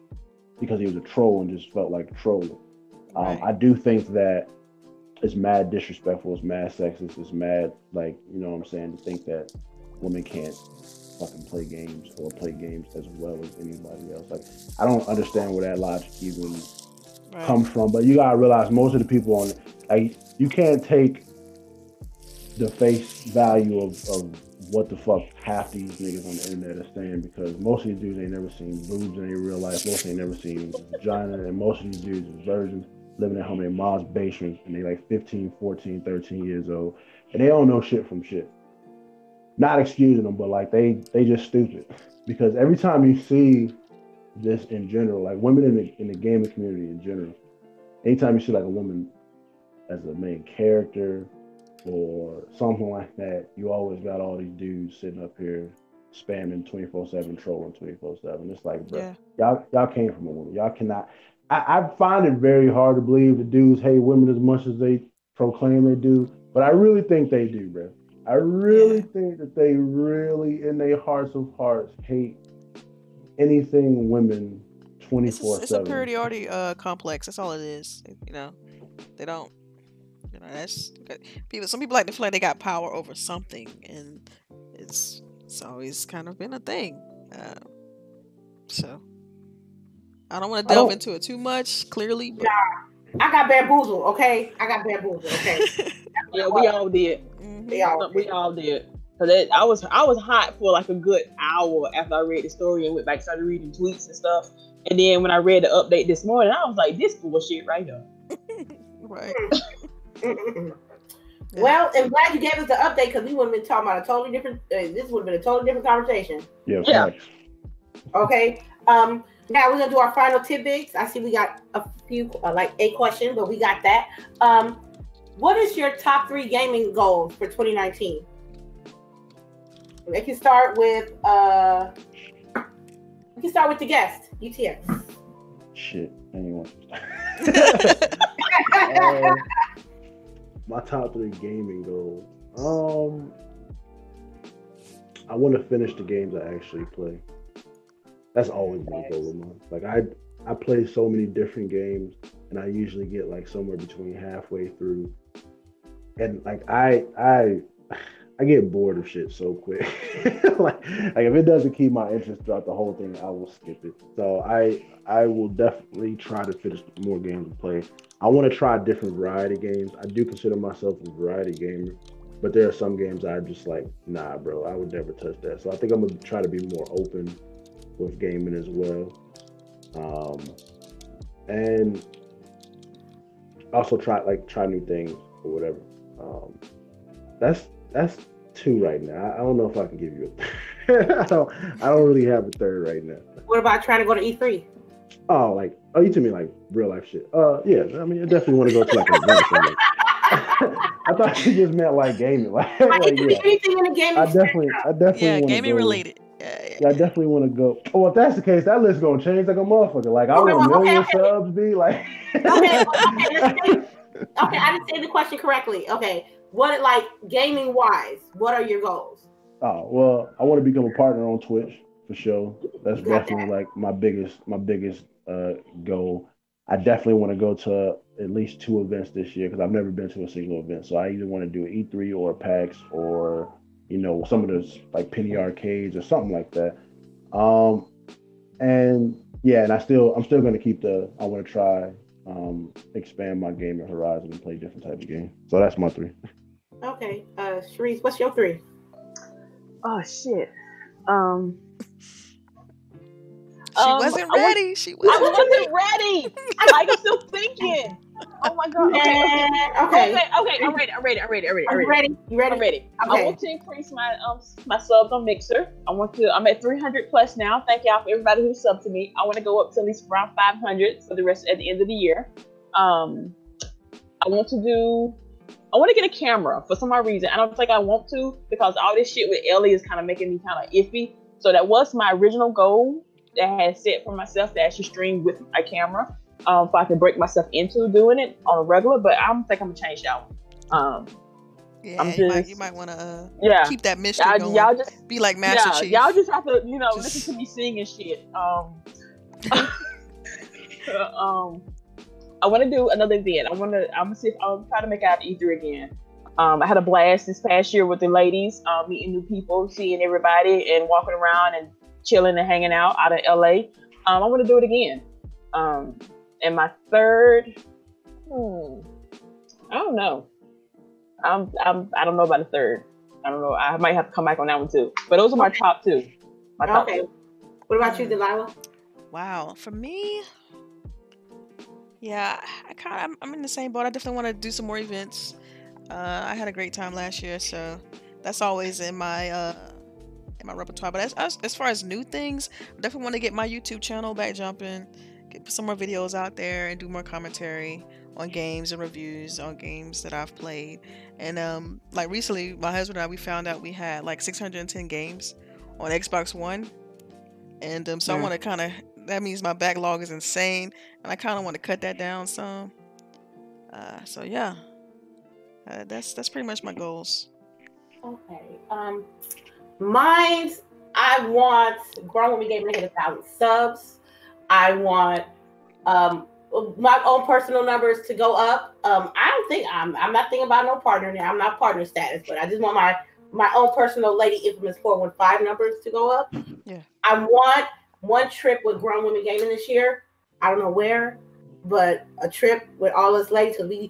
because he was a troll and just felt like trolling. Um, I do think that it's mad disrespectful, it's mad sexist, it's mad like you know what I'm saying to think that women can't fucking play games or play games as well as anybody else. Like I don't understand where that logic even right. comes from, but you gotta realize most of the people on like you can't take the face value of, of what the fuck half these niggas on the internet are saying because most of these dudes ain't never seen boobs in their real life, most ain't never seen vagina, and most of these dudes are virgins living at home in their mom's basement and they like 15, 14, 13 years old and they don't know shit from shit. Not excusing them, but like they they just stupid. Because every time you see this in general, like women in the in the gaming community in general, anytime you see like a woman as a main character or something like that, you always got all these dudes sitting up here spamming 24-7, trolling 24-7. It's like, bro, Yeah, y'all y'all came from a woman. Y'all cannot I, I find it very hard to believe the dudes hate women as much as they proclaim they do, but I really think they do, bro. I really think that they really, in their hearts of hearts, hate anything women twenty it's, four a, it's a seven. superiority uh, complex. That's all it is. You know, they don't. You know, that's people. Some people like to feel like they got power over something, and it's it's always kind of been a thing. Uh, so I don't want to delve don't- into it too much. Clearly, but I got bamboozled, okay? I got bamboozled, okay? Yeah, we all did. Mhm. They all We all did. Cause that, I was I was hot for like a good hour after I read the story and went back started reading tweets and stuff. And then when I read the update this morning, I was like, this bullshit right here. right. Yeah. Well, I'm glad you gave us the update because we would have been talking about a totally different. Uh, this would have been a totally different conversation. Yeah, Yeah. facts. Okay. Um. Now we're gonna do our final tidbits. I see we got a few, uh, like a question, but we got that. Um, what is your top three gaming goals for 2019? We can start with uh. We can start with the guest, UTX. Shit. anyone. ain't want to Uh, my top three gaming goals. Um, I want to finish the games I actually play. That's always been a goal of mine. Like I, I play so many different games, and I usually get like somewhere between halfway through. And like I, I, I get bored of shit so quick. like, like if it doesn't keep my interest throughout the whole thing, I will skip it. So I, I will definitely try to finish more games to play. I want to try different variety games. I do consider myself a variety gamer, but there are some games I just like, nah, bro, I would never touch that. So I think I'm gonna try to be more open with gaming as well, um, and also try like try new things or whatever. Um, that's that's two right now. I, I don't know if I can give you a. I don't. I don't really have a third right now. What about trying to go to E E3? Oh, like oh, you to me like real life shit. Uh, yeah. I mean, I definitely want to go to like an event. or something. I thought you just meant like gaming. Like, Like, like, it could be yeah. anything in the gaming I definitely, I definitely Yeah, gaming go- related. Yeah, I definitely want to go. Oh, if that's the case, that list gonna change like a motherfucker. Like I want a well, okay, million okay. subs, be like. Okay, okay, Okay, I didn't say the question correctly. Okay, what like gaming wise? What are your goals? Oh well, I want to become a partner on Twitch for sure. That's definitely like my biggest my biggest uh goal. I definitely want to go to at least two events this year because I've never been to a single event. So I either want to do E3 or PAX or you know some of those like penny arcades or something like that. Um, and yeah, and I still I'm still gonna keep the I want to try um expand my gaming horizon and play different type of games. So that's my three. Okay, uh, Sharice, what's your three? Oh shit. Um, She um, wasn't I was- ready. She wasn't. wasn't ready. Like I'm still thinking. Oh my god. Okay. Okay. Okay, Okay. Okay. I'm ready. I'm ready. I'm ready. I'm ready. I'm ready. You ready? I'm ready. I want to increase my um my subs on Mixer. I want to. I'm at 300 plus now. Thank y'all for everybody who subbed to me. I want to go up to at least around 500 for the rest at the end of the year. Um, I want to do. I want to get a camera for some odd reason. I don't think I want to because all this shit with Ellie is kind of making me kind of iffy. So that was my original goal that I had set for myself to actually stream with my camera. Um, if I can break myself into doing it on a regular, but I don't think I'm gonna change that one. Um, Yeah, I'm you might just- you might want to uh, yeah. keep that mystery Y'all, going. y'all just Be like Master yeah, Chief. y'all just have to, you know, Just- listen to me sing and shit. Um, um, I want to do another event. I want to. I'm gonna see if I'll try to make out either again. Um, I had a blast this past year with the ladies, um, meeting new people, seeing everybody, and walking around and chilling and hanging out out of LA. Um, I want to do it again. Um, and my third, hmm, I don't know. I'm, I'm, I don't know about the third. I don't know. I might have to come back on that one too. But those are my top two. My top Okay. two. What about you, Delilah? Wow, for me, yeah, I kind of I'm, I'm in the same boat. I definitely want to do some more events. Uh, I had a great time last year, so that's always in my uh in my repertoire. But as as, as far as new things, I definitely want to get my YouTube channel back jumping, get some more videos out there, and do more commentary on games and reviews on games that I've played. And um, like recently, my husband and I we found out we had like 610 games on Xbox One, and um, so I Mm. want to kind of that means my backlog is insane, and I kind of want to cut that down some. Uh, so yeah, uh, that's that's pretty much my goals. Okay. Um, mine's I want Grown Woman Gamer to hit a thousand subs. I want um my own personal numbers to go up. Um, I don't think I'm I'm not thinking about no partner now. I'm not partner status, but I just want my my own personal Lady Infamous 415 numbers to go up. Yeah. I want one trip with Grown Women Gaming this year. I don't know where, but a trip with all us ladies because we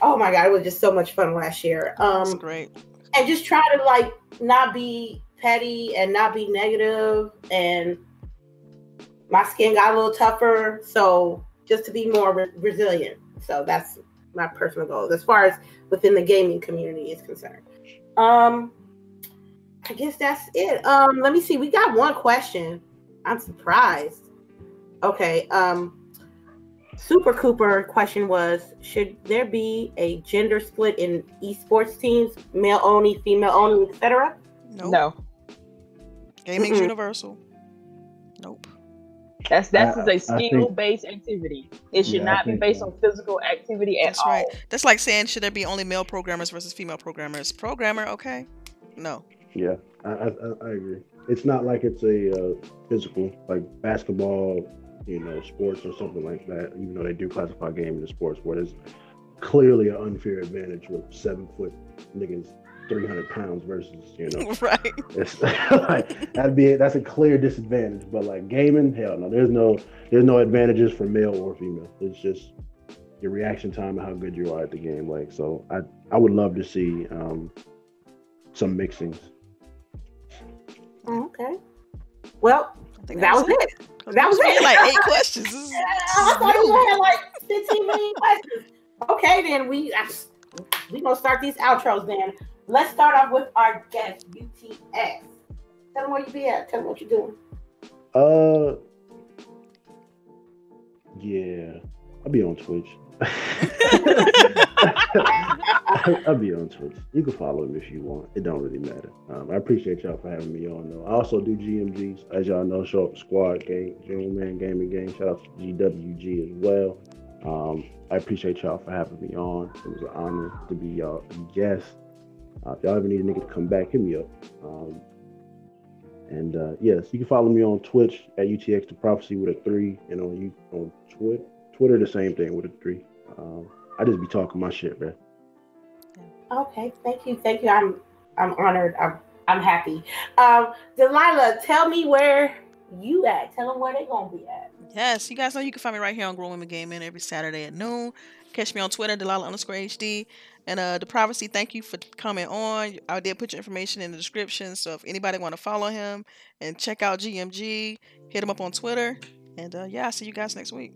oh my god, it was just so much fun last year. That's Um great. and just try to like not be petty and not be negative and my skin got a little tougher so just to be more re- resilient. So that's my personal goal as far as within the gaming community is concerned. Um i guess that's it. Um let me see we got one question. I'm surprised. Okay um super cooper question was should there be a gender split in esports teams male only female only etc Nope. No, Gaming's Mm-mm. universal. Nope. that's that's I- a I think- skill-based activity. It should Yeah, not be based uh, on physical activity at That's all. right. That's like saying should there be only male programmers versus female programmers? Programmer, okay? No. Yeah, I, I, I- I agree. It's not like it's a uh, physical, like basketball, you know, sports or something like that. Even though they do classify gaming as sports, where there's clearly an unfair advantage with seven foot niggas, three hundred pounds versus you know, right. it's like that'd be that's a clear disadvantage. But like gaming, hell no, there's no there's no advantages for male or female. It's just your reaction time and how good you are at the game. Like so, I I would love to see um, some mixings. Okay well that was it That was it. like eight questions. This is- I thought you had like 15 million questions. Okay, then we we gonna start these outros. Then let's start off with our guest UTX. Tell them where you be at. Tell them what you're doing. Uh, Yeah, I'll be on Twitch. I'll be on Twitch. You can follow me if you want. It don't really matter. Um, I appreciate y'all for having me on. Though I also do GMGs, as y'all know. Show up Squad Game, June Man Gaming Game. Shout out to GWG as well. Um, I appreciate y'all for having me on. It was an honor to be y'all guest. Uh, if y'all ever need a nigga to come back, hit me up. Um, and uh, yes, you can follow me on Twitch at UTX to Prophecy with a three, and on you on Twitter, Twitter the same thing with a three. Um, I just be talking my shit, man. Okay, thank you, thank you. I'm I'm honored. I'm I'm happy. Um, Delilah, tell me where you at. Tell them where they gonna be at. Yes, you guys know you can find me right here on Grown Women Gaming every Saturday at noon. Catch me on Twitter, Delilah underscore HD. And uh, the privacy, thank you for coming on. I did put your information in the description, so if anybody want to follow him and check out GMG, hit him up on Twitter. And uh, yeah, I'll see you guys next week.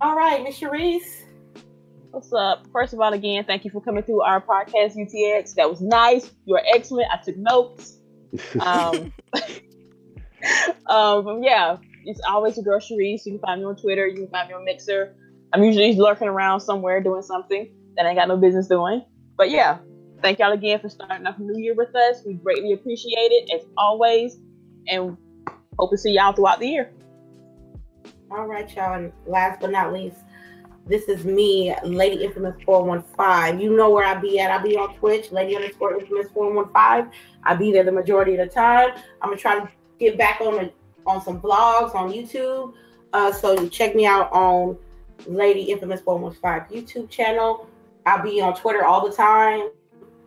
All right, Miss Sharice. What's up? First of all, again, thank you for coming through our podcast, UTX. That was nice. You were excellent. I took notes. Um, um, yeah, it's always your girl Sharice. You can find me on Twitter. You can find me on Mixer. I'm usually lurking around somewhere doing something that I ain't got no business doing. But yeah, thank y'all again for starting off new year with us. We greatly appreciate it as always, and hope to see y'all throughout the year. All right, y'all. And last but not least, this is me, Lady Infamous 415. You know where I be at. I be on Twitch, Lady underscore Infamous 415. I be there the majority of the time. I'm gonna try to get back on the, on some vlogs on YouTube. Uh, so check me out on Lady Infamous 415 YouTube channel. I'll be on Twitter all the time,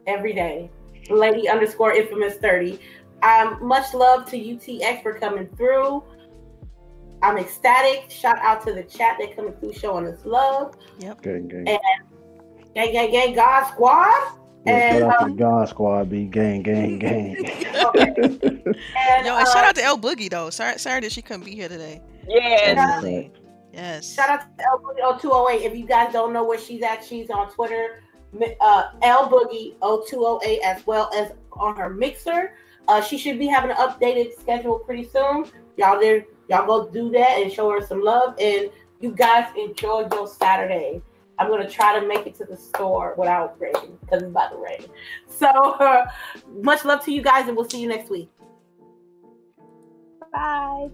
every day. Lady underscore Infamous 30. Um, much love to UTX for coming through. I'm ecstatic. Shout out to the chat that coming through showing us love. Yep. gang, gang. And gang, gang, gang, God Squad. Yeah, and, shout out to um, the God Squad, be gang, gang, gang. And, Yo, and shout uh, out to L Boogie though. Sorry, sorry that she couldn't be here today. Yeah, Definitely. Yes. Shout out to L Boogie 0208. If you guys don't know where she's at, she's on Twitter, uh, L Boogie 0208, as well as on her mixer. Uh, she should be having an updated schedule pretty soon. Y'all there, y'all go do that and show her some love. And you guys enjoy your Saturday. I'm gonna try to make it to the store without rain because it's about to rain. So uh, much love to you guys, and we'll see you next week. bye.